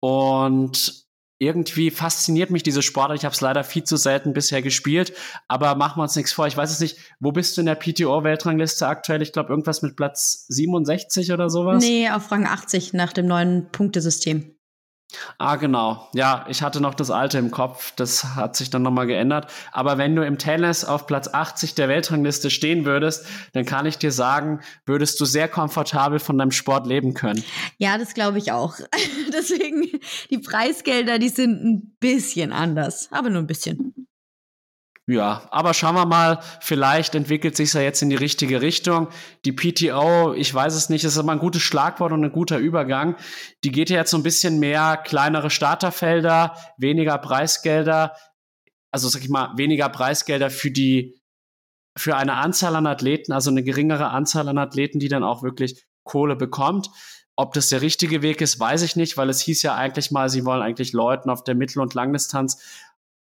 Speaker 1: Und irgendwie fasziniert mich diese Sportart. Ich habe es leider viel zu selten bisher gespielt, aber machen wir uns nichts vor. Ich weiß es nicht, wo bist du in der PTO-Weltrangliste aktuell? Ich glaube, irgendwas mit Platz 67 oder sowas?
Speaker 2: Nee, auf Rang 80 nach dem neuen Punktesystem.
Speaker 1: Ah, genau. Ja, ich hatte noch das alte im Kopf. Das hat sich dann nochmal geändert. Aber wenn du im Tennis auf Platz 80 der Weltrangliste stehen würdest, dann kann ich dir sagen, würdest du sehr komfortabel von deinem Sport leben können.
Speaker 2: Ja, das glaube ich auch. Deswegen, die Preisgelder, die sind ein bisschen anders. Aber nur ein bisschen.
Speaker 1: Ja, aber schauen wir mal, vielleicht entwickelt sich ja jetzt in die richtige Richtung. Die PTO, ich weiß es nicht, ist aber ein gutes Schlagwort und ein guter Übergang. Die geht ja jetzt so ein bisschen mehr kleinere Starterfelder, weniger Preisgelder, also sag ich mal, weniger Preisgelder für die, für eine Anzahl an Athleten, also eine geringere Anzahl an Athleten, die dann auch wirklich Kohle bekommt. Ob das der richtige Weg ist, weiß ich nicht, weil es hieß ja eigentlich mal, sie wollen eigentlich Leuten auf der Mittel- und Langdistanz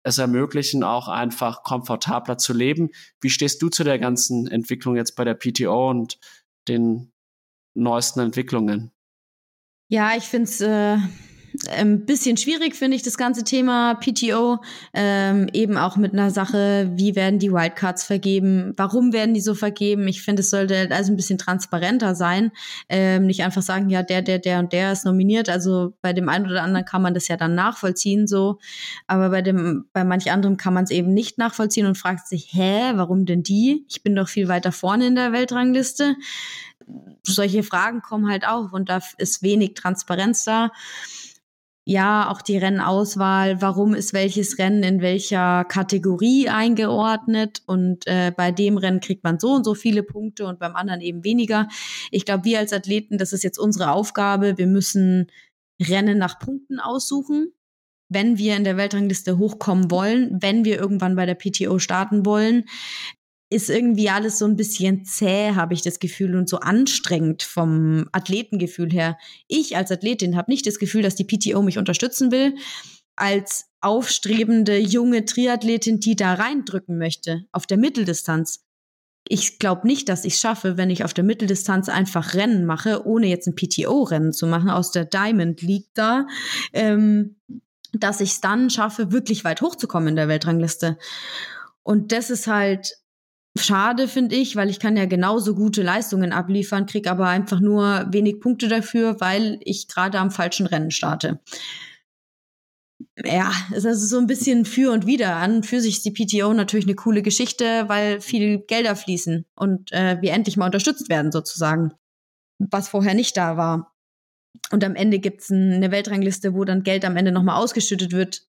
Speaker 1: es ermöglichen, auch einfach komfortabler zu leben. Wie stehst du zu der ganzen Entwicklung jetzt bei der PTO und den neuesten Entwicklungen?
Speaker 2: Ja, ich finde es äh, ein bisschen schwierig finde ich das ganze Thema PTO, ähm, eben auch mit einer Sache, wie werden die Wildcards vergeben, warum werden die so vergeben. Ich finde, es sollte also ein bisschen transparenter sein, ähm, nicht einfach sagen, ja, der, der, der und der ist nominiert. Also bei dem einen oder anderen kann man das ja dann nachvollziehen so, aber bei dem, bei manch anderem kann man es eben nicht nachvollziehen und fragt sich, hä, warum denn die? Ich bin doch viel weiter vorne in der Weltrangliste. Solche Fragen kommen halt auf und da ist wenig Transparenz da ja, auch die Rennauswahl, warum ist welches Rennen in welcher Kategorie eingeordnet? Und äh, bei dem Rennen kriegt man so und so viele Punkte und beim anderen eben weniger. Ich glaube, wir als Athleten, das ist jetzt unsere Aufgabe, wir müssen Rennen nach Punkten aussuchen, wenn wir in der Weltrangliste hochkommen wollen, wenn wir irgendwann bei der PTO starten wollen ist irgendwie alles so ein bisschen zäh, habe ich das Gefühl, und so anstrengend vom Athletengefühl her. Ich als Athletin habe nicht das Gefühl, dass die PTO mich unterstützen will, als aufstrebende junge Triathletin, die da reindrücken möchte auf der Mitteldistanz. ich glaube nicht, dass ich es schaffe, wenn ich auf der Mitteldistanz einfach Rennen mache, ohne jetzt ein PTO-Rennen zu machen aus der Diamond League da, ähm, dass ich es dann schaffe, wirklich weit hochzukommen in der Weltrangliste. Und das ist halt schade, finde ich, weil ich kann ja genauso gute Leistungen abliefern, krieg aber einfach nur wenig Punkte dafür, weil ich gerade am falschen Rennen starte. Ja, es ist also so ein bisschen für und wieder. An für sich ist die PTO natürlich eine coole Geschichte, weil viel Gelder fließen und äh, wir endlich mal unterstützt werden, sozusagen. Was vorher nicht da war. Und am Ende gibt's eine Weltrangliste, wo dann Geld am Ende nochmal ausgeschüttet wird.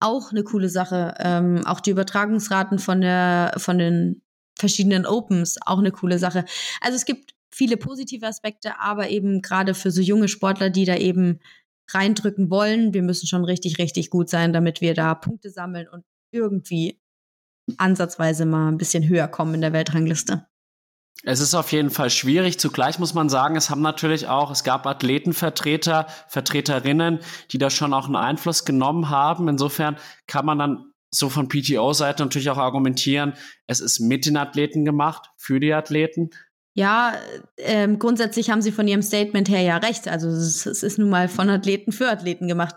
Speaker 2: Auch eine coole Sache. Ähm, auch die Übertragungsraten von, der, von den verschiedenen Opens, auch eine coole Sache. Also es gibt viele positive Aspekte, aber eben gerade für so junge Sportler, die da eben reindrücken wollen. Wir müssen schon richtig, richtig gut sein, damit wir da Punkte sammeln und irgendwie ansatzweise mal ein bisschen höher kommen in der Weltrangliste.
Speaker 1: Es ist auf jeden Fall schwierig. Zugleich muss man sagen, es haben natürlich auch, es gab Athletenvertreter, Vertreterinnen, die da schon auch einen Einfluss genommen haben. Insofern kann man dann so von PTO-Seite natürlich auch argumentieren, es ist mit den Athleten gemacht, für die Athleten.
Speaker 2: Ja, ähm, grundsätzlich haben Sie von Ihrem Statement her ja recht. Also es, es ist nun mal von Athleten für Athleten gemacht.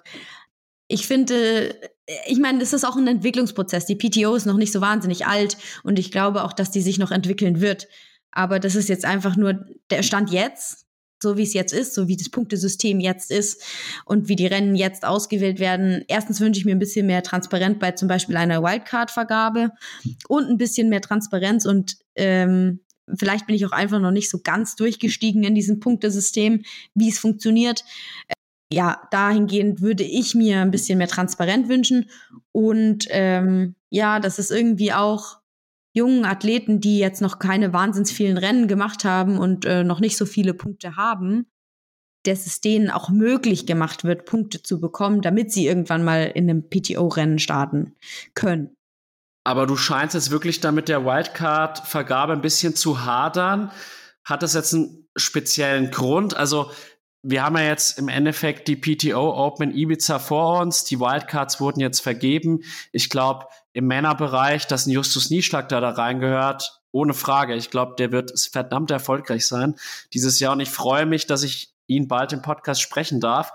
Speaker 2: Ich finde, ich meine, das ist auch ein Entwicklungsprozess. Die PTO ist noch nicht so wahnsinnig alt und ich glaube auch, dass die sich noch entwickeln wird. Aber das ist jetzt einfach nur der Stand jetzt, so wie es jetzt ist, so wie das Punktesystem jetzt ist und wie die Rennen jetzt ausgewählt werden. Erstens wünsche ich mir ein bisschen mehr Transparenz bei zum Beispiel einer Wildcard-Vergabe und ein bisschen mehr Transparenz und ähm, Vielleicht bin ich auch einfach noch nicht so ganz durchgestiegen in diesem Punktesystem, wie es funktioniert. Äh, ja, dahingehend würde ich mir ein bisschen mehr Transparenz wünschen. Und ähm, ja, dass es irgendwie auch jungen Athleten, die jetzt noch keine wahnsinns vielen Rennen gemacht haben und äh, noch nicht so viele Punkte haben, dass es denen auch möglich gemacht wird, Punkte zu bekommen, damit sie irgendwann mal in einem PTO-Rennen starten können.
Speaker 1: Aber du scheinst jetzt wirklich damit der Wildcard-Vergabe ein bisschen zu hadern. Hat das jetzt einen speziellen Grund? Also, wir haben ja jetzt im Endeffekt die PTO Open Ibiza vor uns. Die Wildcards wurden jetzt vergeben. Ich glaube, im Männerbereich, dass ein Justus Nieschlag da, da reingehört, ohne Frage. Ich glaube, der wird verdammt erfolgreich sein dieses Jahr. Und ich freue mich, dass ich ihn bald im Podcast sprechen darf.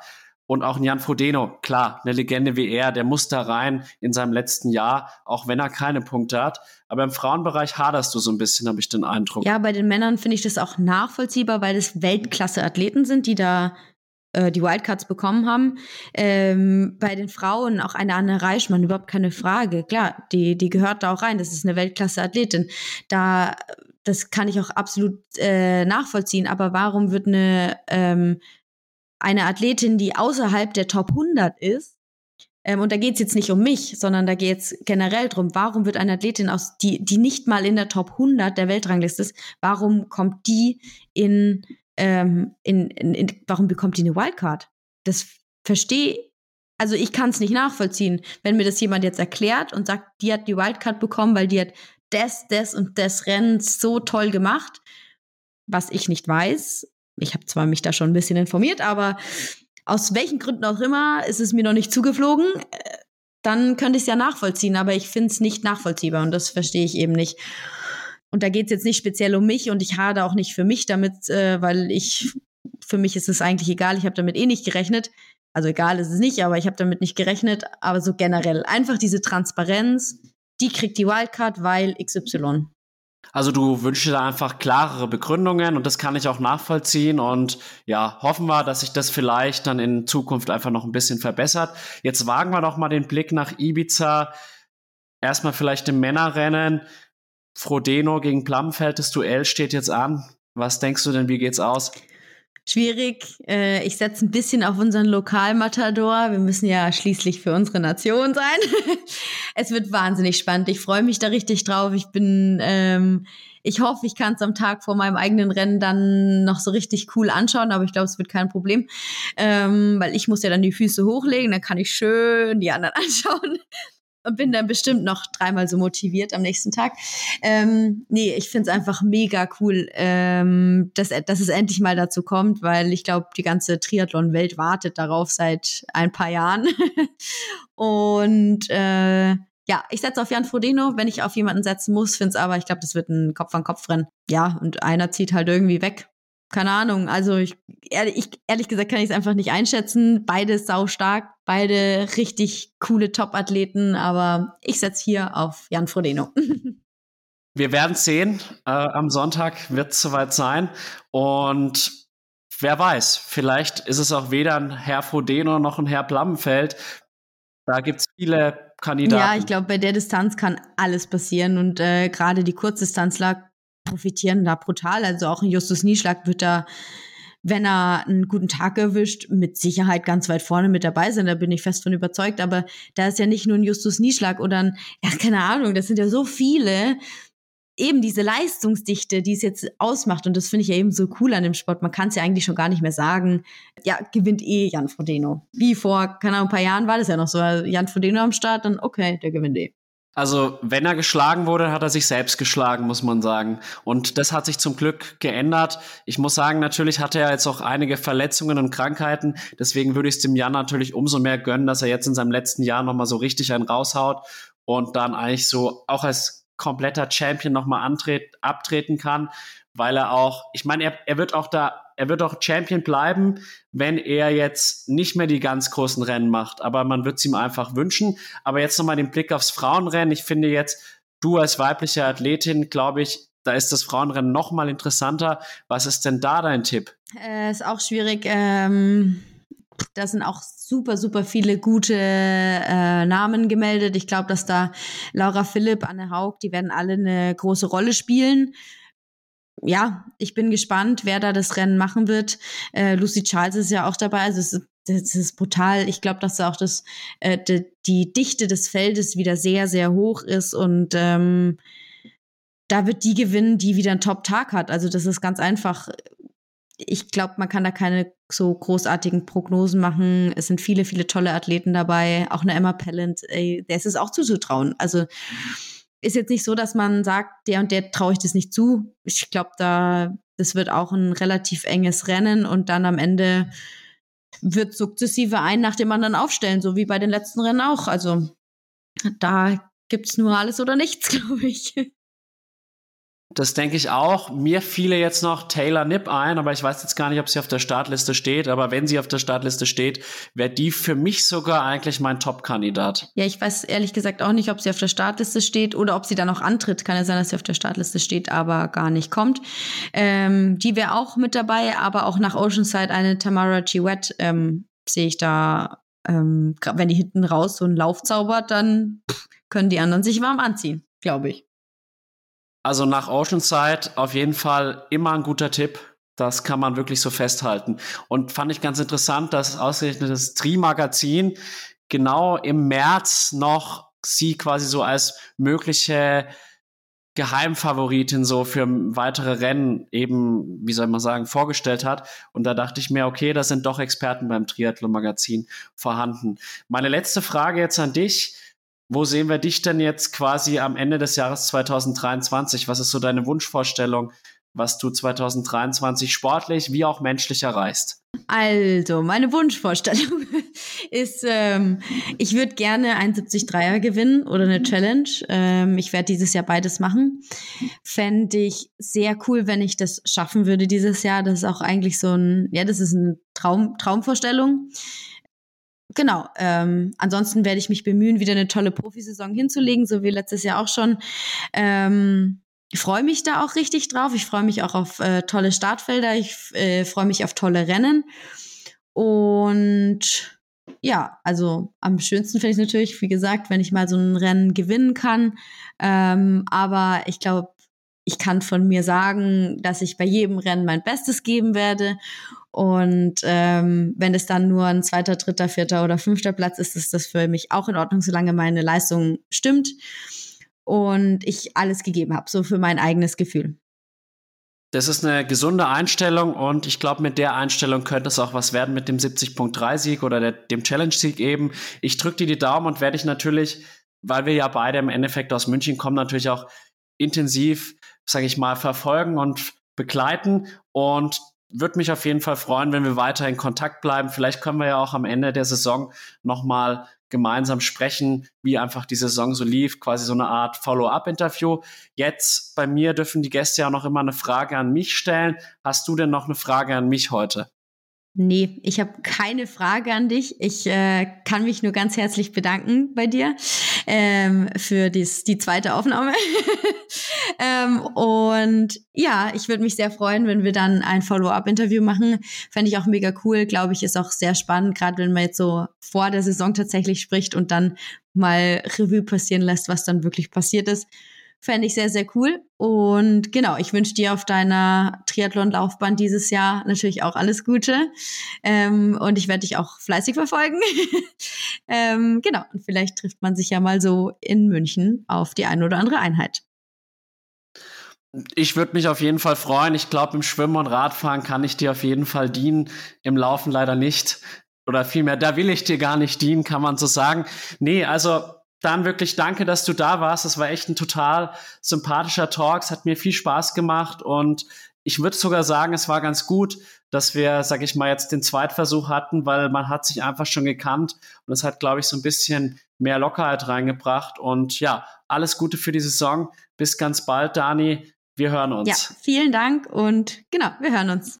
Speaker 1: Und auch Jan Frodeno, klar, eine Legende wie er, der muss da rein in seinem letzten Jahr, auch wenn er keine Punkte hat. Aber im Frauenbereich haderst du so ein bisschen, habe ich den Eindruck.
Speaker 2: Ja, bei den Männern finde ich das auch nachvollziehbar, weil es Weltklasse-Athleten sind, die da äh, die Wildcards bekommen haben. Ähm, bei den Frauen auch eine Anne Reichmann, überhaupt keine Frage. Klar, die, die gehört da auch rein. Das ist eine Weltklasse-Athletin. Da, das kann ich auch absolut äh, nachvollziehen. Aber warum wird eine ähm, eine Athletin, die außerhalb der Top 100 ist, ähm, und da geht es jetzt nicht um mich, sondern da geht es generell drum, warum wird eine Athletin aus, die, die nicht mal in der Top 100 der Weltrangliste ist, warum kommt die in, ähm, in, in, in warum bekommt die eine Wildcard? Das verstehe also ich kann es nicht nachvollziehen, wenn mir das jemand jetzt erklärt und sagt, die hat die Wildcard bekommen, weil die hat das, das und das Rennen so toll gemacht, was ich nicht weiß ich habe zwar mich da schon ein bisschen informiert, aber aus welchen Gründen auch immer ist es mir noch nicht zugeflogen. Äh, dann könnte ich es ja nachvollziehen, aber ich finde es nicht nachvollziehbar und das verstehe ich eben nicht. Und da geht es jetzt nicht speziell um mich und ich hade auch nicht für mich damit, äh, weil ich, für mich ist es eigentlich egal, ich habe damit eh nicht gerechnet. Also egal ist es nicht, aber ich habe damit nicht gerechnet. Aber so generell einfach diese Transparenz, die kriegt die Wildcard, weil XY.
Speaker 1: Also du wünschst dir einfach klarere Begründungen und das kann ich auch nachvollziehen und ja, hoffen wir, dass sich das vielleicht dann in Zukunft einfach noch ein bisschen verbessert. Jetzt wagen wir doch mal den Blick nach Ibiza. Erstmal vielleicht im Männerrennen. Frodeno gegen Plammenfeld, das Duell steht jetzt an. Was denkst du denn, wie geht's aus?
Speaker 2: Schwierig. Äh, ich setze ein bisschen auf unseren Lokalmatador. Wir müssen ja schließlich für unsere Nation sein. es wird wahnsinnig spannend. Ich freue mich da richtig drauf. Ich bin, ähm, ich hoffe, ich kann es am Tag vor meinem eigenen Rennen dann noch so richtig cool anschauen, aber ich glaube, es wird kein Problem, ähm, weil ich muss ja dann die Füße hochlegen, dann kann ich schön die anderen anschauen und bin dann bestimmt noch dreimal so motiviert am nächsten Tag. Ähm, nee, ich finde es einfach mega cool, ähm, dass, dass es endlich mal dazu kommt, weil ich glaube, die ganze Triathlon-Welt wartet darauf seit ein paar Jahren. und äh, ja, ich setze auf Jan Frodeno, wenn ich auf jemanden setzen muss, finde es aber, ich glaube, das wird ein Kopf-an-Kopf-Rennen. Ja, und einer zieht halt irgendwie weg. Keine Ahnung, also ich, ehrlich, ich, ehrlich gesagt kann ich es einfach nicht einschätzen. Beide sau stark, beide richtig coole Top-Athleten, aber ich setze hier auf Jan Frodeno.
Speaker 1: Wir werden sehen. Äh, am Sonntag wird es soweit sein. Und wer weiß, vielleicht ist es auch weder ein Herr Frodeno noch ein Herr Blammenfeld. Da gibt es viele Kandidaten.
Speaker 2: Ja, ich glaube, bei der Distanz kann alles passieren und äh, gerade die Kurzdistanzler profitieren da brutal. Also auch ein Justus Nieschlag wird da, wenn er einen guten Tag erwischt, mit Sicherheit ganz weit vorne mit dabei sein. Da bin ich fest von überzeugt. Aber da ist ja nicht nur ein Justus Nieschlag oder ein, ja, keine Ahnung, das sind ja so viele, eben diese Leistungsdichte, die es jetzt ausmacht, und das finde ich ja eben so cool an dem Sport, man kann es ja eigentlich schon gar nicht mehr sagen, ja, gewinnt eh Jan Frodeno. Wie vor, keine Ahnung, ein paar Jahren war das ja noch so, Jan Frodeno am Start, dann okay, der gewinnt eh.
Speaker 1: Also, wenn er geschlagen wurde, hat er sich selbst geschlagen, muss man sagen. Und das hat sich zum Glück geändert. Ich muss sagen, natürlich hatte er jetzt auch einige Verletzungen und Krankheiten. Deswegen würde ich es dem Jan natürlich umso mehr gönnen, dass er jetzt in seinem letzten Jahr nochmal so richtig einen raushaut und dann eigentlich so auch als kompletter Champion nochmal abtreten kann, weil er auch, ich meine, er, er wird auch da, er wird auch Champion bleiben, wenn er jetzt nicht mehr die ganz großen Rennen macht. Aber man wird es ihm einfach wünschen. Aber jetzt nochmal den Blick aufs Frauenrennen. Ich finde jetzt, du als weibliche Athletin, glaube ich, da ist das Frauenrennen nochmal interessanter. Was ist denn da dein Tipp?
Speaker 2: Äh, ist auch schwierig. Ähm, da sind auch super, super viele gute äh, Namen gemeldet. Ich glaube, dass da Laura Philipp, Anne Haug, die werden alle eine große Rolle spielen. Ja, ich bin gespannt, wer da das Rennen machen wird. Äh, Lucy Charles ist ja auch dabei. Also es ist, das ist brutal. Ich glaube, dass auch das, äh, die, die Dichte des Feldes wieder sehr, sehr hoch ist und ähm, da wird die gewinnen, die wieder einen Top-Tag hat. Also das ist ganz einfach ich glaube, man kann da keine so großartigen Prognosen machen. Es sind viele, viele tolle Athleten dabei. Auch eine Emma Pellant, ey, der ist es auch zuzutrauen. Also ist jetzt nicht so, dass man sagt, der und der traue ich das nicht zu. Ich glaube, da das wird auch ein relativ enges Rennen und dann am Ende wird sukzessive ein nach dem anderen aufstellen, so wie bei den letzten Rennen auch. Also da gibt's nur alles oder nichts, glaube ich.
Speaker 1: Das denke ich auch. Mir fiele jetzt noch Taylor Nipp ein, aber ich weiß jetzt gar nicht, ob sie auf der Startliste steht. Aber wenn sie auf der Startliste steht, wäre die für mich sogar eigentlich mein Top-Kandidat.
Speaker 2: Ja, ich weiß ehrlich gesagt auch nicht, ob sie auf der Startliste steht oder ob sie da noch antritt. Kann ja sein, dass sie auf der Startliste steht, aber gar nicht kommt. Ähm, die wäre auch mit dabei, aber auch nach Oceanside eine Tamara Chiwet ähm, sehe ich da. Ähm, wenn die hinten raus so einen Lauf zaubert, dann können die anderen sich warm anziehen, glaube ich.
Speaker 1: Also nach Oceanside auf jeden Fall immer ein guter Tipp. Das kann man wirklich so festhalten. Und fand ich ganz interessant, dass ausgerechnet das Tri-Magazin genau im März noch sie quasi so als mögliche Geheimfavoritin so für weitere Rennen eben, wie soll man sagen, vorgestellt hat. Und da dachte ich mir, okay, da sind doch Experten beim Triathlon-Magazin vorhanden. Meine letzte Frage jetzt an dich. Wo sehen wir dich denn jetzt quasi am Ende des Jahres 2023? Was ist so deine Wunschvorstellung, was du 2023 sportlich wie auch menschlich erreichst?
Speaker 2: Also, meine Wunschvorstellung ist, ähm, ich würde gerne ein 73er gewinnen oder eine Challenge. Ähm, ich werde dieses Jahr beides machen. Fände ich sehr cool, wenn ich das schaffen würde dieses Jahr. Das ist auch eigentlich so ein, ja, das ist eine Traum, Traumvorstellung genau, ähm, ansonsten werde ich mich bemühen, wieder eine tolle Profisaison hinzulegen, so wie letztes Jahr auch schon. Ähm, ich freue mich da auch richtig drauf. Ich freue mich auch auf äh, tolle Startfelder. Ich äh, freue mich auf tolle Rennen. Und ja, also am schönsten finde ich natürlich, wie gesagt, wenn ich mal so ein Rennen gewinnen kann. Ähm, aber ich glaube, ich kann von mir sagen, dass ich bei jedem Rennen mein Bestes geben werde. Und ähm, wenn es dann nur ein zweiter, dritter, vierter oder fünfter Platz ist, ist das für mich auch in Ordnung, solange meine Leistung stimmt und ich alles gegeben habe, so für mein eigenes Gefühl.
Speaker 1: Das ist eine gesunde Einstellung und ich glaube, mit der Einstellung könnte es auch was werden mit dem 70.3-Sieg oder der, dem Challenge-Sieg eben. Ich drücke dir die Daumen und werde ich natürlich, weil wir ja beide im Endeffekt aus München kommen, natürlich auch intensiv, sage ich mal, verfolgen und begleiten. Und würde mich auf jeden Fall freuen, wenn wir weiter in Kontakt bleiben. Vielleicht können wir ja auch am Ende der Saison nochmal gemeinsam sprechen, wie einfach die Saison so lief, quasi so eine Art Follow-up-Interview. Jetzt bei mir dürfen die Gäste ja noch immer eine Frage an mich stellen. Hast du denn noch eine Frage an mich heute?
Speaker 2: Nee, ich habe keine Frage an dich. Ich äh, kann mich nur ganz herzlich bedanken bei dir ähm, für dies, die zweite Aufnahme. ähm, und ja, ich würde mich sehr freuen, wenn wir dann ein Follow-up-Interview machen. Fände ich auch mega cool. Glaube ich, ist auch sehr spannend, gerade wenn man jetzt so vor der Saison tatsächlich spricht und dann mal Revue passieren lässt, was dann wirklich passiert ist. Fände ich sehr, sehr cool. Und genau, ich wünsche dir auf deiner Triathlon-Laufbahn dieses Jahr natürlich auch alles Gute. Ähm, und ich werde dich auch fleißig verfolgen. ähm, genau, und vielleicht trifft man sich ja mal so in München auf die eine oder andere Einheit.
Speaker 1: Ich würde mich auf jeden Fall freuen. Ich glaube, im Schwimmen und Radfahren kann ich dir auf jeden Fall dienen. Im Laufen leider nicht. Oder vielmehr, da will ich dir gar nicht dienen, kann man so sagen. Nee, also dann wirklich danke, dass du da warst. Es war echt ein total sympathischer Talk. Es hat mir viel Spaß gemacht und ich würde sogar sagen, es war ganz gut, dass wir, sag ich mal, jetzt den Zweitversuch hatten, weil man hat sich einfach schon gekannt und es hat, glaube ich, so ein bisschen mehr Lockerheit reingebracht. Und ja, alles Gute für die Saison. Bis ganz bald, Dani. Wir hören uns.
Speaker 2: Ja, vielen Dank und genau, wir hören uns.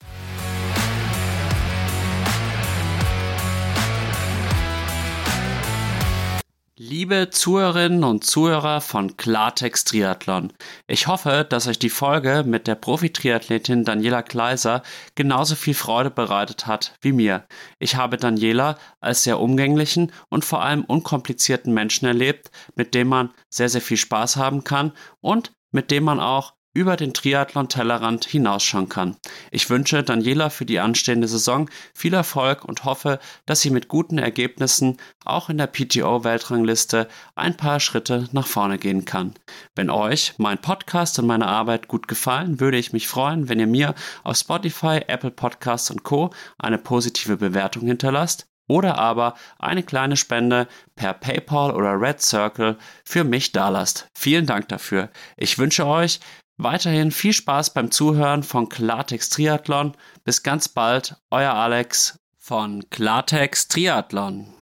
Speaker 1: Liebe Zuhörerinnen und Zuhörer von Klartext Triathlon, ich hoffe, dass euch die Folge mit der Profi-Triathletin Daniela Kleiser genauso viel Freude bereitet hat wie mir. Ich habe Daniela als sehr umgänglichen und vor allem unkomplizierten Menschen erlebt, mit dem man sehr, sehr viel Spaß haben kann und mit dem man auch über den Triathlon-Tellerrand hinausschauen kann. Ich wünsche Daniela für die anstehende Saison viel Erfolg und hoffe, dass sie mit guten Ergebnissen auch in der PTO-Weltrangliste ein paar Schritte nach vorne gehen kann. Wenn euch mein Podcast und meine Arbeit gut gefallen, würde ich mich freuen, wenn ihr mir auf Spotify, Apple Podcasts und Co. eine positive Bewertung hinterlasst oder aber eine kleine Spende per PayPal oder Red Circle für mich dalasst. Vielen Dank dafür. Ich wünsche euch Weiterhin viel Spaß beim Zuhören von Klartext Triathlon. Bis ganz bald, euer Alex von Klartext Triathlon.